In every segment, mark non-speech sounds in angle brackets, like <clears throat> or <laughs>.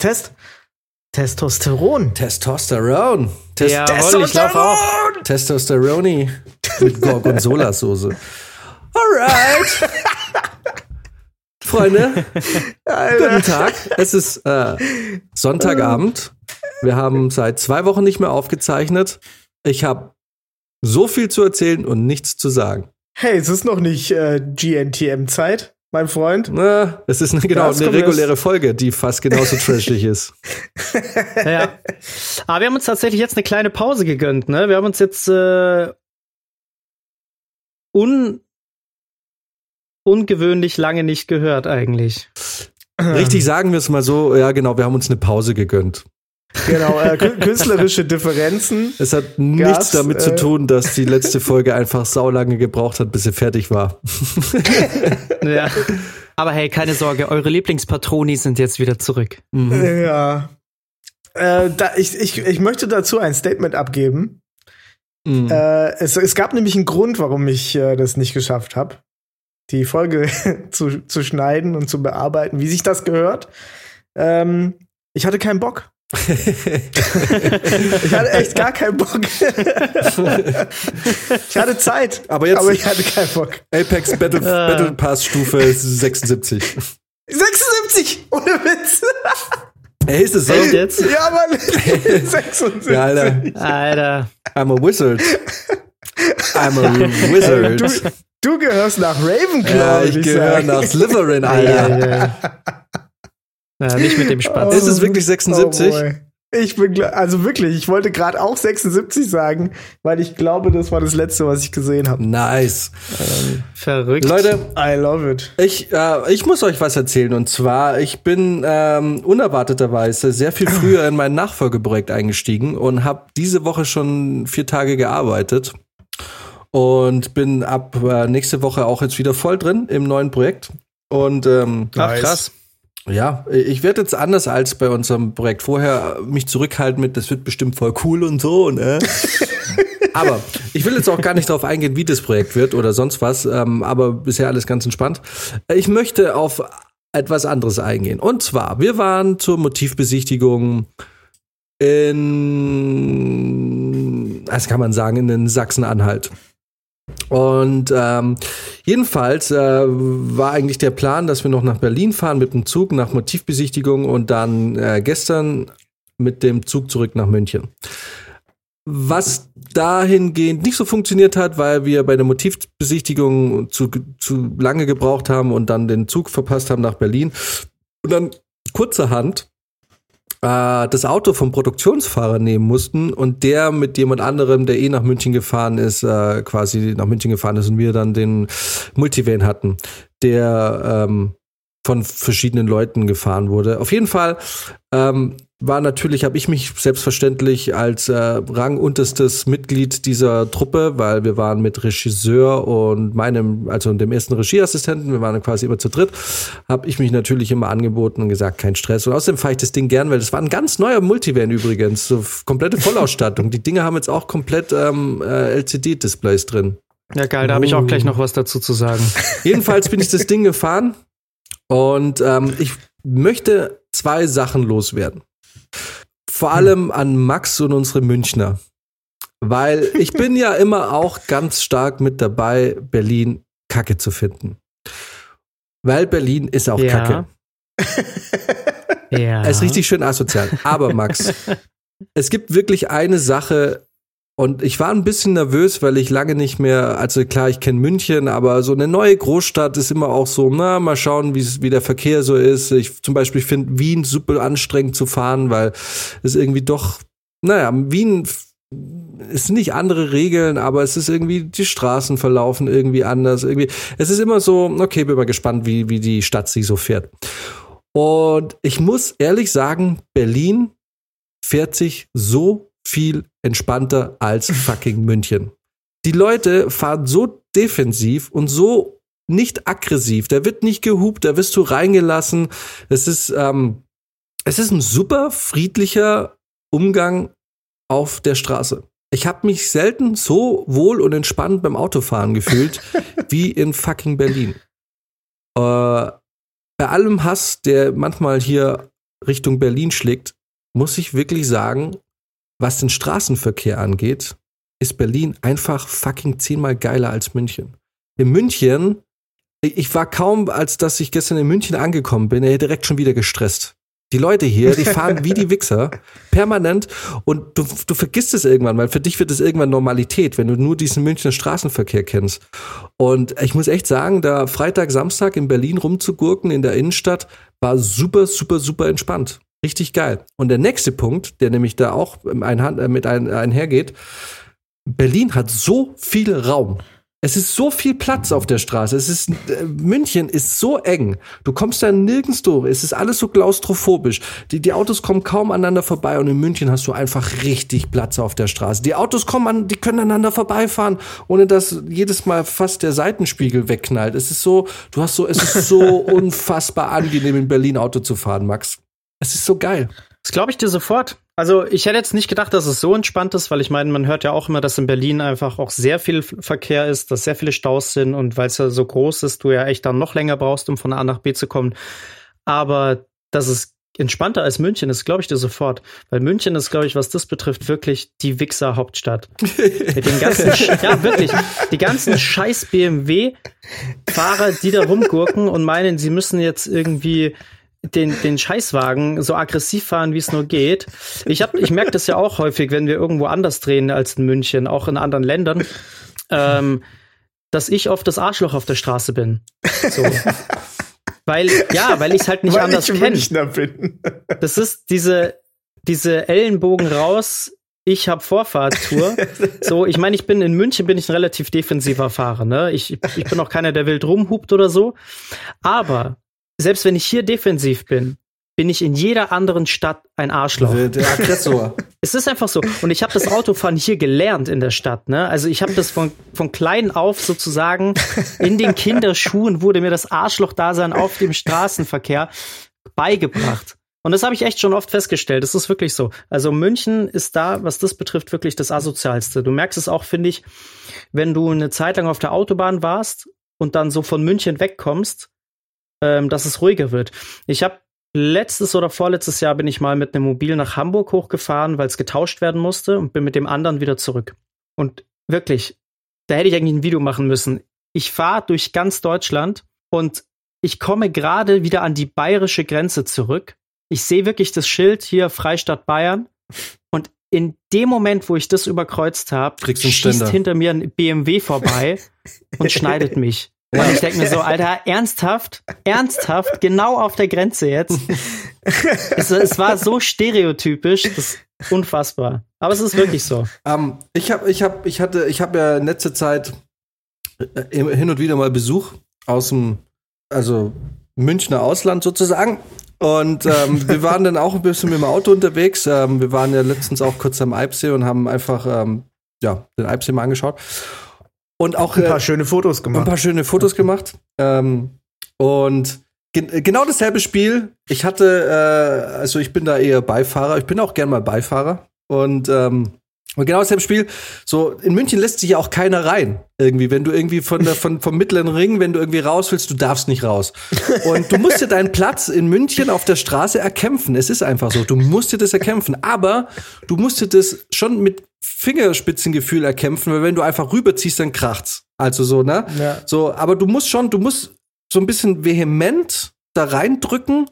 Test, Test. Testosteron. Testosteron. Test Jawohl, ich lauf auch. Testosteroni mit Gorgonzola-Soße. Alright. Freunde, guten Tag. Es ist äh, Sonntagabend. Wir haben seit zwei Wochen nicht mehr aufgezeichnet. Ich habe so viel zu erzählen und nichts zu sagen. Hey, es ist noch nicht äh, GNTM-Zeit, mein Freund. Na, es ist eine, genau eine reguläre Folge, die fast genauso trashig ist. <laughs> ja. Aber wir haben uns tatsächlich jetzt eine kleine Pause gegönnt. Ne? Wir haben uns jetzt äh, un ungewöhnlich lange nicht gehört eigentlich. Richtig sagen wir es mal so, ja genau, wir haben uns eine Pause gegönnt. Genau, äh, künstlerische Differenzen. Es hat nichts damit äh, zu tun, dass die letzte Folge einfach saulange gebraucht hat, bis sie fertig war. <laughs> ja. Aber hey, keine Sorge, eure Lieblingspatroni sind jetzt wieder zurück. Mhm. Ja. Äh, da, ich, ich, ich möchte dazu ein Statement abgeben. Mhm. Äh, es, es gab nämlich einen Grund, warum ich äh, das nicht geschafft habe die Folge <laughs> zu, zu schneiden und zu bearbeiten, wie sich das gehört. Ähm, ich hatte keinen Bock. <laughs> ich hatte echt gar keinen Bock. <laughs> ich hatte Zeit, aber, jetzt aber ich hatte keinen Bock. Apex Battle, Battle Pass Stufe 76. 76! Ohne Witz! Ey, ist das so? Echt jetzt? Ja, Mann. <laughs> 76. Ja, Alter. Alter. I'm a wizard. I'm a wizard. Du, Du gehörst nach Ravenclaw. Ja, ich, ich gehöre nach Slytherin, Alter. Ja, ja, nicht mit dem Spatz. Oh, ist es wirklich 76? Oh ich bin, also wirklich, ich wollte gerade auch 76 sagen, weil ich glaube, das war das letzte, was ich gesehen habe. Nice. Ähm, verrückt. Leute, I love it. Ich, äh, ich muss euch was erzählen und zwar, ich bin ähm, unerwarteterweise sehr viel früher in mein Nachfolgeprojekt eingestiegen und habe diese Woche schon vier Tage gearbeitet und bin ab äh, nächste Woche auch jetzt wieder voll drin im neuen Projekt. Und ähm, Ach, krass. Ja, ich werde jetzt anders als bei unserem Projekt vorher mich zurückhalten mit, das wird bestimmt voll cool und so. Ne? <laughs> aber ich will jetzt auch gar nicht darauf eingehen, wie das Projekt wird oder sonst was. Ähm, aber bisher alles ganz entspannt. Ich möchte auf etwas anderes eingehen. Und zwar, wir waren zur Motivbesichtigung in, das kann man sagen, in den Sachsen-Anhalt. Und ähm, jedenfalls äh, war eigentlich der Plan, dass wir noch nach Berlin fahren mit dem Zug nach Motivbesichtigung und dann äh, gestern mit dem Zug zurück nach München. Was dahingehend nicht so funktioniert hat, weil wir bei der Motivbesichtigung zu, zu lange gebraucht haben und dann den Zug verpasst haben nach Berlin. Und dann kurzerhand äh, das Auto vom Produktionsfahrer nehmen mussten und der mit jemand anderem, der eh nach München gefahren ist, äh, quasi nach München gefahren ist und wir dann den Multivan hatten, der ähm, von verschiedenen Leuten gefahren wurde. Auf jeden Fall ähm, war natürlich, habe ich mich selbstverständlich als äh, rangunterstes Mitglied dieser Truppe, weil wir waren mit Regisseur und meinem, also dem ersten Regieassistenten, wir waren quasi immer zu dritt, habe ich mich natürlich immer angeboten und gesagt, kein Stress. Und außerdem fahre ich das Ding gern, weil das war ein ganz neuer Multivan übrigens, so komplette Vollausstattung. Die Dinge haben jetzt auch komplett ähm, äh, LCD-Displays drin. Ja, geil, da habe ich auch gleich noch was dazu zu sagen. <laughs> Jedenfalls bin ich das Ding gefahren und ähm, ich möchte zwei Sachen loswerden. Vor allem an Max und unsere Münchner. Weil ich bin ja <laughs> immer auch ganz stark mit dabei, Berlin Kacke zu finden. Weil Berlin ist auch ja. Kacke. ja. Er ist richtig schön asozial. Aber Max, <laughs> es gibt wirklich eine Sache, und ich war ein bisschen nervös, weil ich lange nicht mehr, also klar, ich kenne München, aber so eine neue Großstadt ist immer auch so, na, mal schauen, wie der Verkehr so ist. Ich zum Beispiel finde Wien super anstrengend zu fahren, weil es irgendwie doch, naja, Wien ist nicht andere Regeln, aber es ist irgendwie, die Straßen verlaufen irgendwie anders. Irgendwie, es ist immer so, okay, bin mal gespannt, wie, wie die Stadt sich so fährt. Und ich muss ehrlich sagen, Berlin fährt sich so viel entspannter als fucking München. Die Leute fahren so defensiv und so nicht aggressiv. Da wird nicht gehupt, da wirst du reingelassen. Es ist, ähm, es ist ein super friedlicher Umgang auf der Straße. Ich habe mich selten so wohl und entspannt beim Autofahren gefühlt <laughs> wie in fucking Berlin. Äh, bei allem Hass, der manchmal hier Richtung Berlin schlägt, muss ich wirklich sagen, was den Straßenverkehr angeht, ist Berlin einfach fucking zehnmal geiler als München. In München, ich war kaum, als dass ich gestern in München angekommen bin, direkt schon wieder gestresst. Die Leute hier, die fahren wie die Wichser, <laughs> permanent. Und du, du vergisst es irgendwann, weil für dich wird es irgendwann Normalität, wenn du nur diesen Münchner Straßenverkehr kennst. Und ich muss echt sagen, da Freitag, Samstag in Berlin rumzugurken in der Innenstadt, war super, super, super entspannt. Richtig geil. Und der nächste Punkt, der nämlich da auch äh, mit einhergeht, Berlin hat so viel Raum. Es ist so viel Platz auf der Straße. Es ist äh, München ist so eng. Du kommst da nirgends durch. Es ist alles so klaustrophobisch. Die, die Autos kommen kaum aneinander vorbei und in München hast du einfach richtig Platz auf der Straße. Die Autos kommen an, die können aneinander vorbeifahren, ohne dass jedes Mal fast der Seitenspiegel wegknallt. Es ist so, du hast so, es ist so <laughs> unfassbar angenehm in Berlin Auto zu fahren, Max. Es ist so geil. Das glaube ich dir sofort. Also ich hätte jetzt nicht gedacht, dass es so entspannt ist, weil ich meine, man hört ja auch immer, dass in Berlin einfach auch sehr viel Verkehr ist, dass sehr viele Staus sind und weil es ja so groß ist, du ja echt dann noch länger brauchst, um von A nach B zu kommen. Aber dass es entspannter als München ist, glaube ich dir sofort. Weil München ist, glaube ich, was das betrifft, wirklich die Wichser-Hauptstadt. <laughs> Mit den ganzen, ja, wirklich, die ganzen scheiß BMW-Fahrer, die da rumgurken und meinen, sie müssen jetzt irgendwie den, den Scheißwagen so aggressiv fahren, wie es nur geht. Ich, hab, ich merke das ja auch häufig, wenn wir irgendwo anders drehen als in München, auch in anderen Ländern, ähm, dass ich oft das Arschloch auf der Straße bin. So. weil, ja, weil ich es halt nicht weil anders kenne. Das ist diese, diese Ellenbogen raus, ich habe Vorfahrttour. so, ich meine, ich bin in München bin ich ein relativ defensiver Fahrer, ne? Ich, ich bin auch keiner, der wild rumhupt oder so. Aber selbst wenn ich hier defensiv bin, bin ich in jeder anderen Stadt ein Arschloch. Der Aggressor. <laughs> es ist einfach so. Und ich habe das Autofahren hier gelernt in der Stadt. Ne? Also ich habe das von, von klein auf sozusagen in den Kinderschuhen wurde mir das Arschloch-Dasein auf dem Straßenverkehr beigebracht. Und das habe ich echt schon oft festgestellt. Das ist wirklich so. Also München ist da, was das betrifft, wirklich das asozialste. Du merkst es auch, finde ich, wenn du eine Zeit lang auf der Autobahn warst und dann so von München wegkommst ähm, dass es ruhiger wird. Ich habe letztes oder vorletztes Jahr bin ich mal mit einem Mobil nach Hamburg hochgefahren, weil es getauscht werden musste und bin mit dem anderen wieder zurück. Und wirklich, da hätte ich eigentlich ein Video machen müssen. Ich fahre durch ganz Deutschland und ich komme gerade wieder an die bayerische Grenze zurück. Ich sehe wirklich das Schild hier Freistadt Bayern und in dem Moment, wo ich das überkreuzt habe, schießt hinter mir ein BMW vorbei <laughs> und schneidet mich. Ja. Und ich denke mir so, Alter, ernsthaft, ernsthaft, genau auf der Grenze jetzt. es, es, war so stereotypisch, das ist unfassbar. Aber es ist wirklich so. Um, ähm, ich habe, ich habe, ich hatte, ich habe ja in letzter Zeit äh, hin und wieder mal Besuch aus dem, also Münchner Ausland sozusagen. Und ähm, wir <laughs> waren dann auch ein bisschen mit dem Auto unterwegs. Ähm, wir waren ja letztens auch kurz am Eibsee und haben einfach ähm, ja, den Eibsee mal angeschaut. Und auch ein paar äh, schöne Fotos gemacht. Ein paar schöne Fotos gemacht. Ähm, und ge genau dasselbe Spiel. Ich hatte, äh, also ich bin da eher Beifahrer. Ich bin auch gern mal Beifahrer. Und ähm, und genau dasselbe Spiel. So, in München lässt sich ja auch keiner rein. Irgendwie, wenn du irgendwie von der, von, vom mittleren Ring, wenn du irgendwie raus willst, du darfst nicht raus. Und du musst dir deinen Platz in München auf der Straße erkämpfen. Es ist einfach so. Du musst dir das erkämpfen. Aber du musst dir das schon mit Fingerspitzengefühl erkämpfen, weil wenn du einfach rüberziehst, dann kracht's. Also so, ne? Ja. So, aber du musst schon, du musst so ein bisschen vehement da reindrücken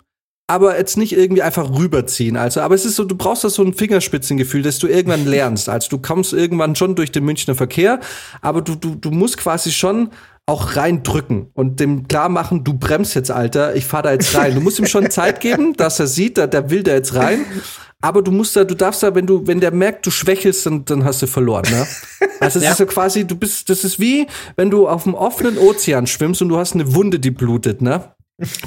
aber jetzt nicht irgendwie einfach rüberziehen. Also, aber es ist so, du brauchst das so ein Fingerspitzengefühl, dass du irgendwann <laughs> lernst. Also du kommst irgendwann schon durch den Münchner Verkehr, aber du, du, du musst quasi schon auch reindrücken und dem klar machen, du bremst jetzt, Alter, ich fahr da jetzt rein. Du musst ihm schon <laughs> Zeit geben, dass er sieht, da, der will da jetzt rein. Aber du musst da, du darfst da, wenn du, wenn der merkt, du schwächelst, dann, dann hast du verloren, ne? Also es ja. ist so quasi, du bist, das ist wie, wenn du auf dem offenen Ozean schwimmst und du hast eine Wunde, die blutet, ne?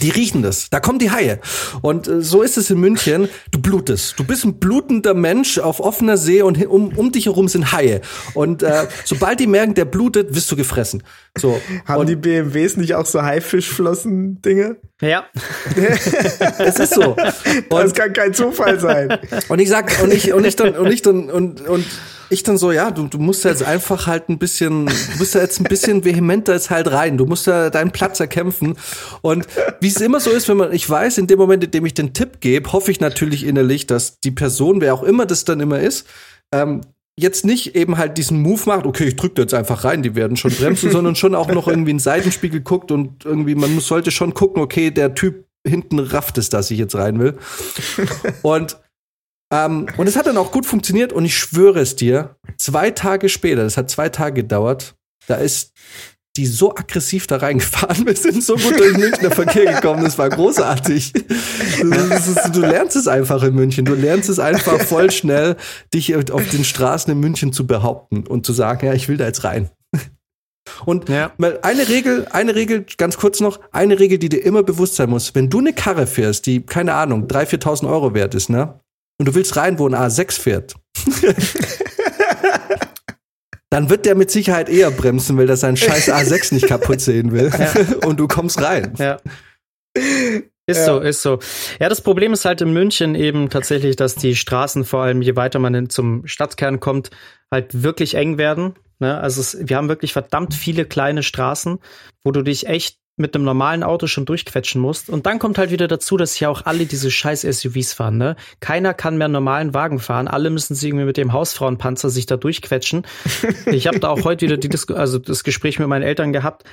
Die riechen das. Da kommen die Haie. Und äh, so ist es in München. Du blutest. Du bist ein blutender Mensch auf offener See und um, um dich herum sind Haie. Und äh, <laughs> sobald die merken, der blutet, wirst du gefressen. So. Haben und die BMWs nicht auch so Haifischflossen-Dinge? Ja. <laughs> es ist so. Und das kann kein Zufall sein. <laughs> Und ich sag, und ich, und ich dann, und ich dann, und, und ich dann so, ja, du, du musst jetzt einfach halt ein bisschen, du musst da jetzt ein bisschen vehementer jetzt halt rein. Du musst da deinen Platz erkämpfen. Und wie es immer so ist, wenn man, ich weiß, in dem Moment, in dem ich den Tipp gebe, hoffe ich natürlich innerlich, dass die Person, wer auch immer das dann immer ist, ähm, jetzt nicht eben halt diesen Move macht, okay, ich drücke jetzt einfach rein, die werden schon bremsen, <laughs> sondern schon auch noch irgendwie in den Seitenspiegel guckt und irgendwie, man muss, sollte schon gucken, okay, der Typ hinten rafft es, dass ich jetzt rein will. Und ähm, und es hat dann auch gut funktioniert und ich schwöre es dir, zwei Tage später, das hat zwei Tage gedauert, da ist die so aggressiv da reingefahren. <laughs> Wir sind so gut durch Münchner Verkehr gekommen. Das war großartig. Ist, du lernst es einfach in München. Du lernst es einfach voll schnell, dich auf den Straßen in München zu behaupten und zu sagen, ja, ich will da jetzt rein. Und ja. eine Regel, eine Regel, ganz kurz noch, eine Regel, die dir immer bewusst sein muss, wenn du eine Karre fährst, die, keine Ahnung, 3.000, 4.000 Euro wert ist, ne? Und du willst rein, wo ein A6 fährt. Dann wird der mit Sicherheit eher bremsen, weil er seinen scheiß <laughs> A6 nicht kaputt sehen will. Ja. <laughs> Und du kommst rein. Ja. Ist ja. so, ist so. Ja, das Problem ist halt in München eben tatsächlich, dass die Straßen, vor allem je weiter man zum Stadtkern kommt, halt wirklich eng werden. Ne? Also es, wir haben wirklich verdammt viele kleine Straßen, wo du dich echt mit einem normalen Auto schon durchquetschen musst. Und dann kommt halt wieder dazu, dass hier auch alle diese scheiß SUVs fahren. Ne? Keiner kann mehr einen normalen Wagen fahren. Alle müssen sich irgendwie mit dem Hausfrauenpanzer sich da durchquetschen. <laughs> ich habe da auch heute wieder die Dis also das Gespräch mit meinen Eltern gehabt,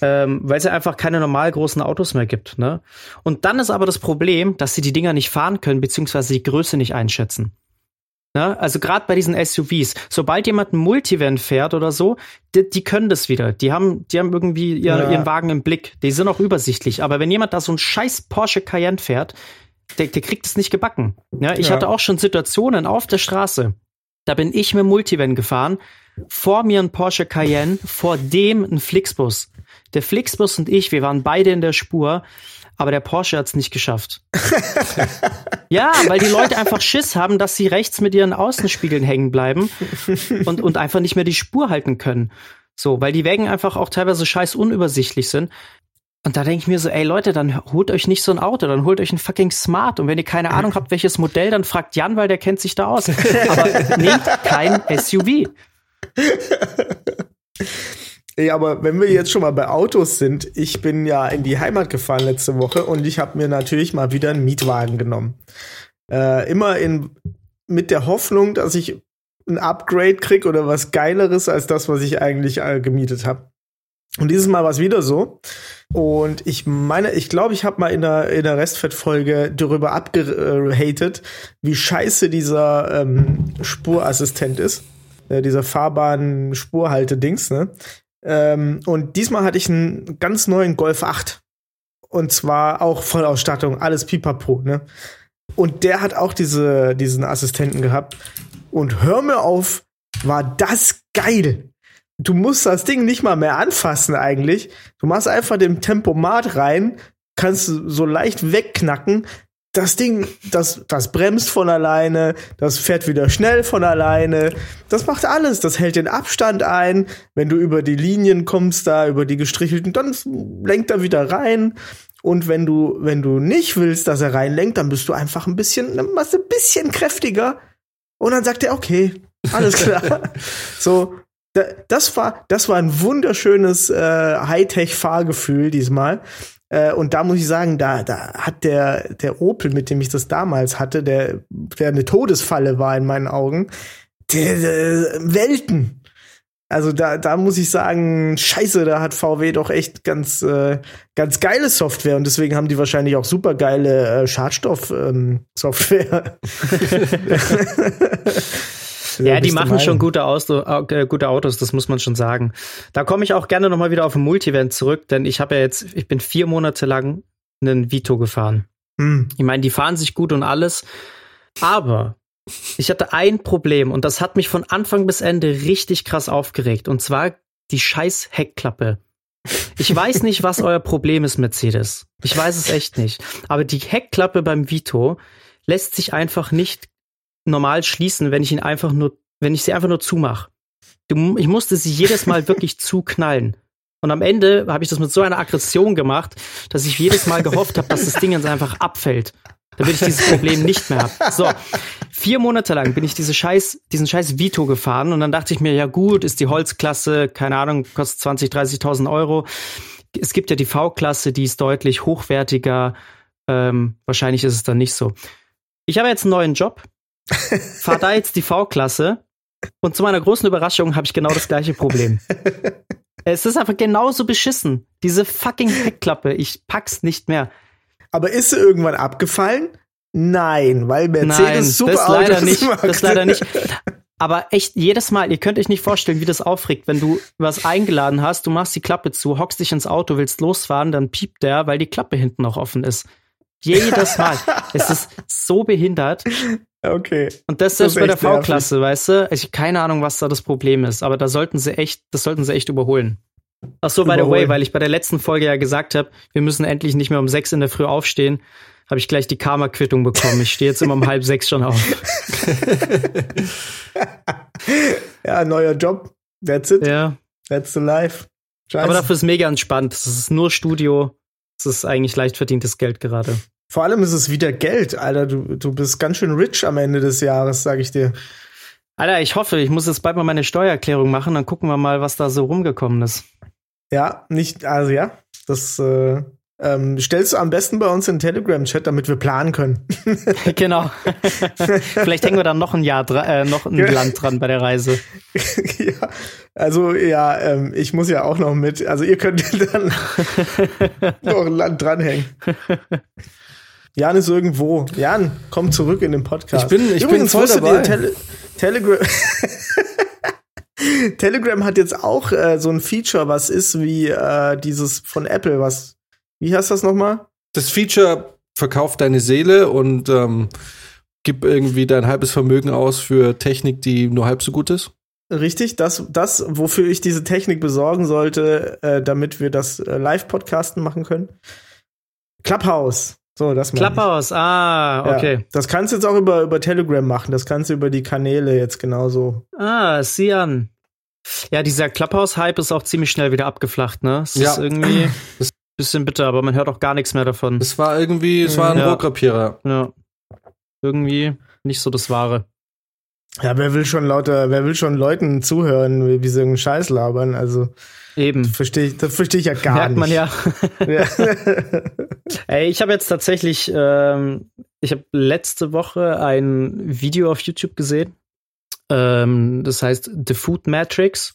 ähm, weil es ja einfach keine normal großen Autos mehr gibt. Ne? Und dann ist aber das Problem, dass sie die Dinger nicht fahren können, beziehungsweise die Größe nicht einschätzen. Ne? Also gerade bei diesen SUVs, sobald jemand ein Multivan fährt oder so, die, die, können das wieder. Die haben, die haben irgendwie ihr, ja. ihren Wagen im Blick. Die sind auch übersichtlich. Aber wenn jemand da so ein scheiß Porsche Cayenne fährt, der, der kriegt es nicht gebacken. Ja, ich ja. hatte auch schon Situationen auf der Straße. Da bin ich mit Multivan gefahren. Vor mir ein Porsche Cayenne, vor dem ein Flixbus. Der Flixbus und ich, wir waren beide in der Spur aber der Porsche hat es nicht geschafft. <laughs> ja, weil die Leute einfach Schiss haben, dass sie rechts mit ihren Außenspiegeln hängen bleiben und, und einfach nicht mehr die Spur halten können. So, weil die Wägen einfach auch teilweise scheiß unübersichtlich sind. Und da denke ich mir so, ey Leute, dann holt euch nicht so ein Auto, dann holt euch ein fucking Smart. Und wenn ihr keine Ahnung habt, welches Modell, dann fragt Jan, weil der kennt sich da aus. Aber nehmt kein SUV. <laughs> Ey, aber wenn wir jetzt schon mal bei Autos sind, ich bin ja in die Heimat gefahren letzte Woche und ich habe mir natürlich mal wieder einen Mietwagen genommen. Äh, immer in, mit der Hoffnung, dass ich ein Upgrade krieg oder was Geileres als das, was ich eigentlich äh, gemietet habe. Und dieses Mal war es wieder so. Und ich meine, ich glaube, ich habe mal in der, in der Restfett-Folge darüber abgehatet, wie scheiße dieser ähm, Spurassistent ist. Äh, dieser Fahrbahn-Spurhalte-Dings, ne? Ähm, und diesmal hatte ich einen ganz neuen Golf 8. Und zwar auch Vollausstattung, alles pipapo, ne? Und der hat auch diese, diesen Assistenten gehabt. Und hör mir auf, war das geil. Du musst das Ding nicht mal mehr anfassen eigentlich. Du machst einfach den Tempomat rein, kannst so leicht wegknacken, das Ding, das, das bremst von alleine, das fährt wieder schnell von alleine. Das macht alles. Das hält den Abstand ein. Wenn du über die Linien kommst, da über die gestrichelten, dann lenkt er wieder rein. Und wenn du, wenn du nicht willst, dass er reinlenkt, dann bist du einfach ein bisschen, dann machst du ein bisschen kräftiger. Und dann sagt er, okay, alles <laughs> klar. so, das war, das war ein wunderschönes äh, Hightech-Fahrgefühl diesmal. Äh, und da muss ich sagen, da, da hat der, der Opel, mit dem ich das damals hatte, der, der eine Todesfalle war in meinen Augen, der, der Welten. Also da, da muss ich sagen, scheiße, da hat VW doch echt ganz, äh, ganz geile Software und deswegen haben die wahrscheinlich auch super geile äh, Schadstoff-Software. Ähm, <laughs> <laughs> ja, die machen schon gute, Auto, äh, gute Autos, das muss man schon sagen. Da komme ich auch gerne nochmal wieder auf ein Multivent zurück, denn ich habe ja jetzt, ich bin vier Monate lang einen Vito gefahren. Hm. Ich meine, die fahren sich gut und alles, aber ich hatte ein Problem und das hat mich von Anfang bis Ende richtig krass aufgeregt und zwar die scheiß Heckklappe. Ich weiß nicht, was <laughs> euer Problem ist, Mercedes. Ich weiß es echt nicht. Aber die Heckklappe beim Vito lässt sich einfach nicht normal schließen, wenn ich ihn einfach nur, wenn ich sie einfach nur zumache. Ich musste sie jedes Mal wirklich <laughs> zuknallen. Und am Ende habe ich das mit so einer Aggression gemacht, dass ich jedes Mal gehofft habe, dass das Ding jetzt einfach abfällt. Damit ich dieses Problem nicht mehr habe. So, vier Monate lang bin ich diese scheiß, diesen scheiß Vito gefahren und dann dachte ich mir, ja gut, ist die Holzklasse, keine Ahnung, kostet 20, 30.000 Euro. Es gibt ja die V-Klasse, die ist deutlich hochwertiger. Ähm, wahrscheinlich ist es dann nicht so. Ich habe jetzt einen neuen Job, <laughs> fahre da jetzt die V-Klasse und zu meiner großen Überraschung habe ich genau das gleiche Problem. <laughs> Es ist einfach genauso beschissen. Diese fucking Heckklappe, ich pack's nicht mehr. Aber ist sie irgendwann abgefallen? Nein, weil Mercedes Nein, super das leider Autos nicht. macht. Das leider nicht. Aber echt, jedes Mal, ihr könnt euch nicht vorstellen, wie das aufregt, wenn du was eingeladen hast, du machst die Klappe zu, hockst dich ins Auto, willst losfahren, dann piept der, weil die Klappe hinten noch offen ist. Jedes Mal. es ist so behindert. Okay. Und das, Das ist ist bei der. V-Klasse, weißt du? Ich habe keine Ahnung, was da das Problem ist, aber da sollten sie echt, das sollten sie echt überholen. Ach so, by the way, weil ich bei der letzten Folge ja gesagt habe, wir müssen endlich nicht mehr um sechs in der Früh aufstehen, habe ich gleich die Karma-Quittung bekommen. Ich stehe jetzt immer um halb sechs schon auf. <laughs> Ja, neuer Job. That's it. Ja. That's the life. Scheiße. Aber dafür ist mega entspannt. Es ist nur Studio. Es ist eigentlich leicht verdientes Geld gerade. Vor allem ist es wieder Geld, Alter. Du, du bist ganz schön rich am Ende des Jahres, sag ich dir. Alter, ich hoffe, ich muss jetzt bald mal meine Steuererklärung machen, dann gucken wir mal, was da so rumgekommen ist. Ja, nicht, also ja, das äh, ähm, stellst du am besten bei uns in den Telegram-Chat, damit wir planen können. <laughs> <laughs> genau. Vielleicht hängen wir dann noch ein Jahr äh, noch ein Ja. Land dran bei der Reise. <laughs> ja, also ja, ähm, ich muss ja auch noch mit. Also ihr könnt dann noch ein Land dranhängen. Jan ist irgendwo. Jan, komm zurück in den Podcast. Ich bin- ich bin Übrigens, voll wusstet dabei. Tele Telegram <laughs> Telegram hat jetzt auch äh, so ein Feature, was ist wie äh, dieses von Apple, was wie heißt das nochmal? Das Feature verkauft deine Seele und ähm, gib irgendwie dein halbes Vermögen aus für Technik, die nur halb so gut ist. Richtig, das, das, wofür ich diese Technik besorgen sollte, äh, damit wir das äh, Live-Podcasten machen können. Clubhouse. So, das. Klapphaus, ah, Ja. okay. Das kannst du jetzt auch über, über Telegram machen. Das kannst du über die Kanäle jetzt genauso. Ah, sieh an. Ja, dieser Clubhouse-Hype ist auch ziemlich schnell wieder abgeflacht, ne? Es Ja. ist irgendwie <clears throat> Das- bisschen bitter, aber man hört auch gar nichts mehr davon. Es war irgendwie, es war ein Ja. Rohrkrepierer. Ja. Irgendwie nicht so das Wahre. Ja, wer will schon lauter, wer will schon Leuten zuhören, wie, wie sie irgendeinen Scheiß labern? Also, Eben. verstehe ich, das verstehe ich ja gar Merkt nicht. man ja. ja. <laughs> <laughs> Ey, ich habe jetzt tatsächlich, ähm, ich habe letzte Woche ein Video auf YouTube gesehen. Ähm, das heißt The Food Matrix.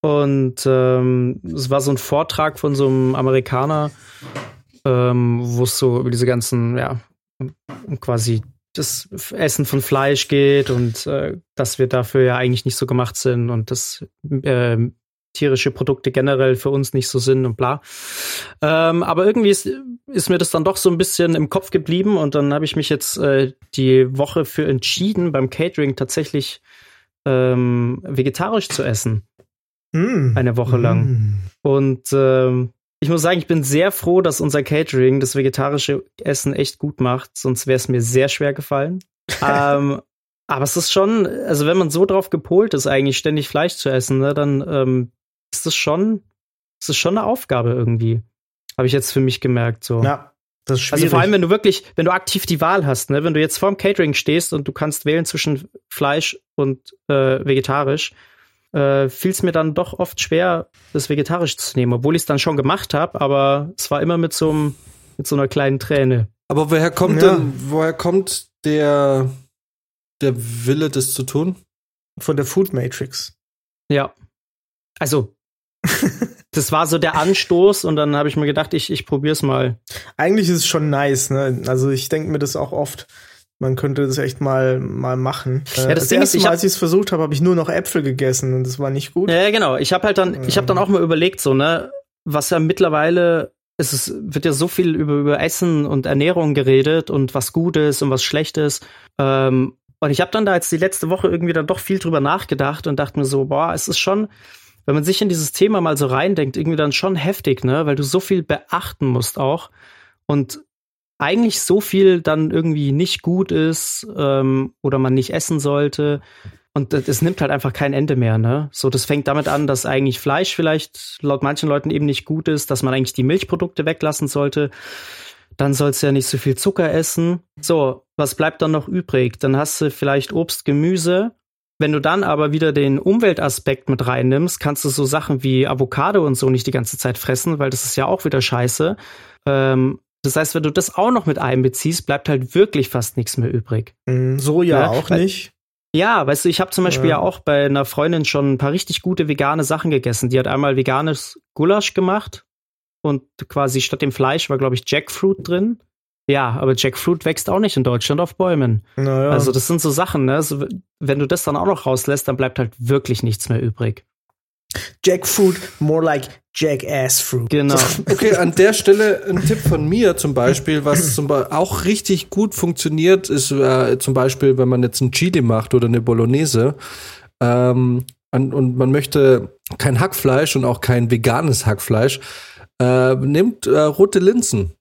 Und ähm, es war so ein Vortrag von so einem Amerikaner, ähm, wo es so über diese ganzen, ja, quasi das Essen von Fleisch geht und äh, dass wir dafür ja eigentlich nicht so gemacht sind und dass ähm, tierische Produkte generell für uns nicht so sind und bla. Ähm, aber irgendwie ist, ist mir das dann doch so ein bisschen im Kopf geblieben und dann habe ich mich jetzt äh, die Woche für entschieden, beim Catering tatsächlich ähm, vegetarisch zu essen. Hm. Eine Woche lang. Hm. Und ähm, ich muss sagen, ich bin sehr froh, dass unser Catering das vegetarische Essen echt gut macht, sonst wäre es mir sehr schwer gefallen. <laughs> ähm, aber es ist schon, also wenn man so drauf gepolt ist, eigentlich ständig Fleisch zu essen, ne, dann ähm, ist es schon, ist es schon eine Aufgabe irgendwie. Habe ich jetzt für mich gemerkt. So. Ja, das ist schwierig. Also vor allem, wenn du wirklich, wenn du aktiv die Wahl hast, ne, wenn du jetzt vorm Catering stehst und du kannst wählen zwischen Fleisch und äh, vegetarisch, äh, fiel es mir dann doch oft schwer, das vegetarisch zu nehmen, obwohl ich es dann schon gemacht habe, aber es war immer mit so einem, mit so einer kleinen Träne. Aber woher kommt Ja. denn, woher kommt der, der Wille, das zu tun? Von der Food Matrix. Ja. Also, <laughs> das war so der Anstoß und dann habe ich mir gedacht, ich, ich probier's mal. Eigentlich ist es schon nice, ne? Also ich denke mir das auch oft. Man könnte das echt mal, mal machen. Ja, Äh, das das Ding ist, erste ich Mal, als ich es versucht habe, habe ich nur noch Äpfel gegessen und das war nicht gut. Ja, genau. Ich habe halt dann, ich habe dann auch mal überlegt, so, ne, was ja mittlerweile, es ist, wird ja so viel über, über Essen und Ernährung geredet und was Gutes und was Schlechtes. Ähm, und ich habe dann da jetzt die letzte Woche irgendwie dann doch viel drüber nachgedacht und dachte mir so, boah, es ist schon, wenn man sich in dieses Thema mal so reindenkt, irgendwie dann schon heftig, ne, weil du so viel beachten musst auch und eigentlich so viel dann irgendwie nicht gut ist ähm, oder man nicht essen sollte. und es nimmt halt einfach kein Ende mehr, ne? So, das fängt damit an, dass eigentlich Fleisch vielleicht laut manchen Leuten eben nicht gut ist, dass man eigentlich die Milchprodukte weglassen sollte. Dann sollst du ja nicht so viel Zucker essen. So, was bleibt dann noch übrig? Dann hast du vielleicht Obst, Gemüse. Wenn du dann aber wieder den Umweltaspekt mit reinnimmst, kannst du so Sachen wie Avocado und so nicht die ganze Zeit fressen, weil das ist ja auch wieder scheiße. Ähm, das heißt, wenn du das auch noch mit einbeziehst, bleibt halt wirklich fast nichts mehr übrig. Mm, Soja ja, auch nicht. Ja, weißt du, ich habe zum Beispiel ja. ja. auch bei einer Freundin schon ein paar richtig gute vegane Sachen gegessen. Die hat einmal veganes Gulasch gemacht und quasi statt dem Fleisch war, glaube ich, Jackfruit drin. Ja, aber Jackfruit wächst auch nicht in Deutschland auf Bäumen. Naja. Also das sind so Sachen, ne? Also, wenn du das dann auch noch rauslässt, dann bleibt halt wirklich nichts mehr übrig. Jackfruit, more like Jackass Fruit. Genau. <laughs> Okay, an der Stelle ein Tipp von mir zum Beispiel, was zum Beispiel auch richtig gut funktioniert, ist äh, zum Beispiel, wenn man jetzt ein Chili macht oder eine Bolognese ähm, und man möchte kein Hackfleisch und auch kein veganes Hackfleisch, äh, nimmt äh, rote Linsen.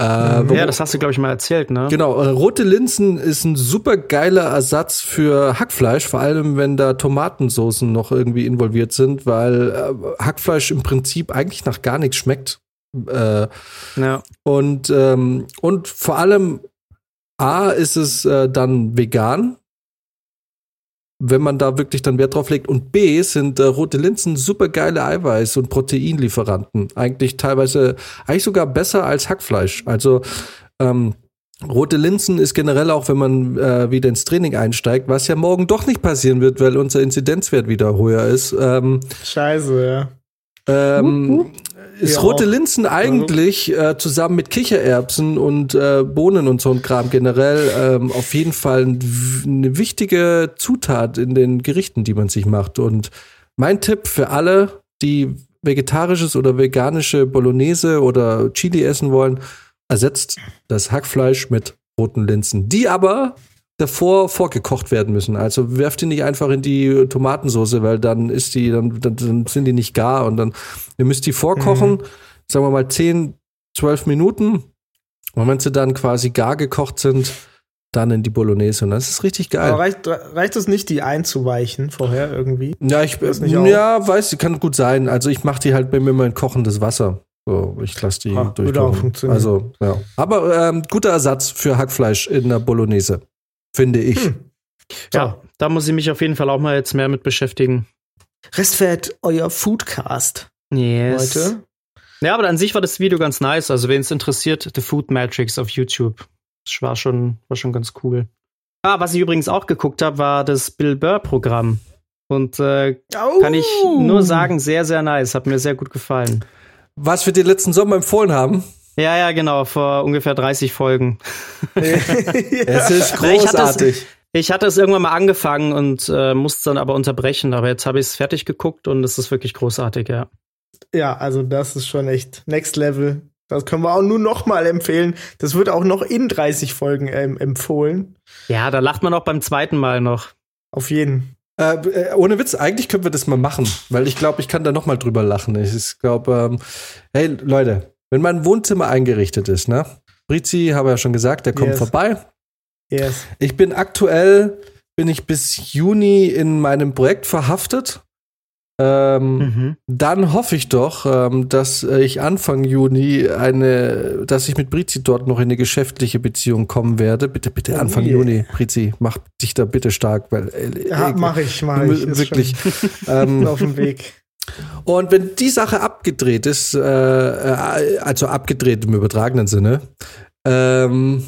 Äh, mhm. ja, das hast du, glaube ich, mal erzählt, ne? Genau, äh, rote Linsen ist ein super geiler Ersatz für Hackfleisch, vor allem wenn da Tomatensoßen noch irgendwie involviert sind, weil äh, Hackfleisch im Prinzip eigentlich nach gar nichts schmeckt. Äh, ja. Und, ähm, und vor allem A ist es äh, dann vegan, wenn man da wirklich dann Wert drauf legt. Und B sind äh, rote Linsen super geile Eiweiß- und Proteinlieferanten. Eigentlich teilweise, eigentlich sogar besser als Hackfleisch. Also ähm, Rote Linsen ist generell auch, wenn man äh, wieder ins Training einsteigt, was ja morgen doch nicht passieren wird, weil unser Inzidenzwert wieder höher ist. Ähm, Scheiße, ja. Ähm, ist ja, rote Linsen eigentlich äh, zusammen mit Kichererbsen und äh, Bohnen und so ein Kram generell ähm, auf jeden Fall eine wichtige Zutat in den Gerichten, die man sich macht. Und mein Tipp für alle, die vegetarisches oder veganische Bolognese oder Chili essen wollen, ersetzt das Hackfleisch mit roten Linsen, die aber davor vorgekocht werden müssen. Also werft die nicht einfach in die Tomatensauce, weil dann ist die, dann, dann, dann sind die nicht gar und dann, ihr müsst die vorkochen, mhm. sagen wir mal 10, 12 Minuten. Und wenn sie dann quasi gar gekocht sind, dann in die Bolognese und das ist richtig geil. Aber reicht, reicht es nicht, die einzuweichen vorher irgendwie? Ja, ich ja, weiß, kann gut sein. Also ich mache die halt bei mir immer in kochendes Wasser. So, ich lasse die Ach, durchkochen. Also, ja. Aber ähm, guter Ersatz für Hackfleisch in der Bolognese finde ich. Hm. Ja, da muss ich mich auf jeden Fall auch mal jetzt mehr mit beschäftigen. Restfett, euer Foodcast. Yes. Heute. Ja, aber an sich war das Video ganz nice. Also, wen es interessiert, The Food Matrix auf YouTube. Das war schon, war schon ganz cool. Ah, was ich übrigens auch geguckt habe, war das Bill Burr-Programm. Und äh, oh. kann ich nur sagen, sehr, sehr nice. Hat mir sehr gut gefallen. Was wir dir letzten Sommer empfohlen haben. Ja, ja, genau, vor ungefähr 30 Folgen. <laughs> es ist <laughs> großartig. Ich hatte es irgendwann mal angefangen und äh, musste dann aber unterbrechen, aber jetzt habe ich es fertig geguckt und es ist wirklich großartig, ja. Ja, also das ist schon echt Next Level. Das können wir auch nur noch mal empfehlen. Das wird auch noch in 30 Folgen ähm, empfohlen. Ja, da lacht man auch beim zweiten Mal noch. Auf jeden. Äh, äh ohne Witz, eigentlich können wir das mal machen, weil ich glaube, ich kann da noch mal drüber lachen. Ich glaube, ähm, hey Leute, wenn mein Wohnzimmer eingerichtet ist, ne? Brizi, habe ja schon gesagt, der kommt yes. vorbei. Yes. Ich bin aktuell, bin ich bis Juni in meinem Projekt verhaftet. Ähm, mhm. Dann hoffe ich doch, ähm, dass ich Anfang Juni eine, dass ich mit Brizi dort noch in eine geschäftliche Beziehung kommen werde. Bitte, bitte, oh, Anfang yeah. Juni, Brizi, mach dich da bitte stark, weil äh, ja, mach ich, mach ich. Wirklich. <laughs> ähm, auf dem Weg. Und wenn die Sache abgedreht ist, äh, äh, also abgedreht im übertragenen Sinne, ähm,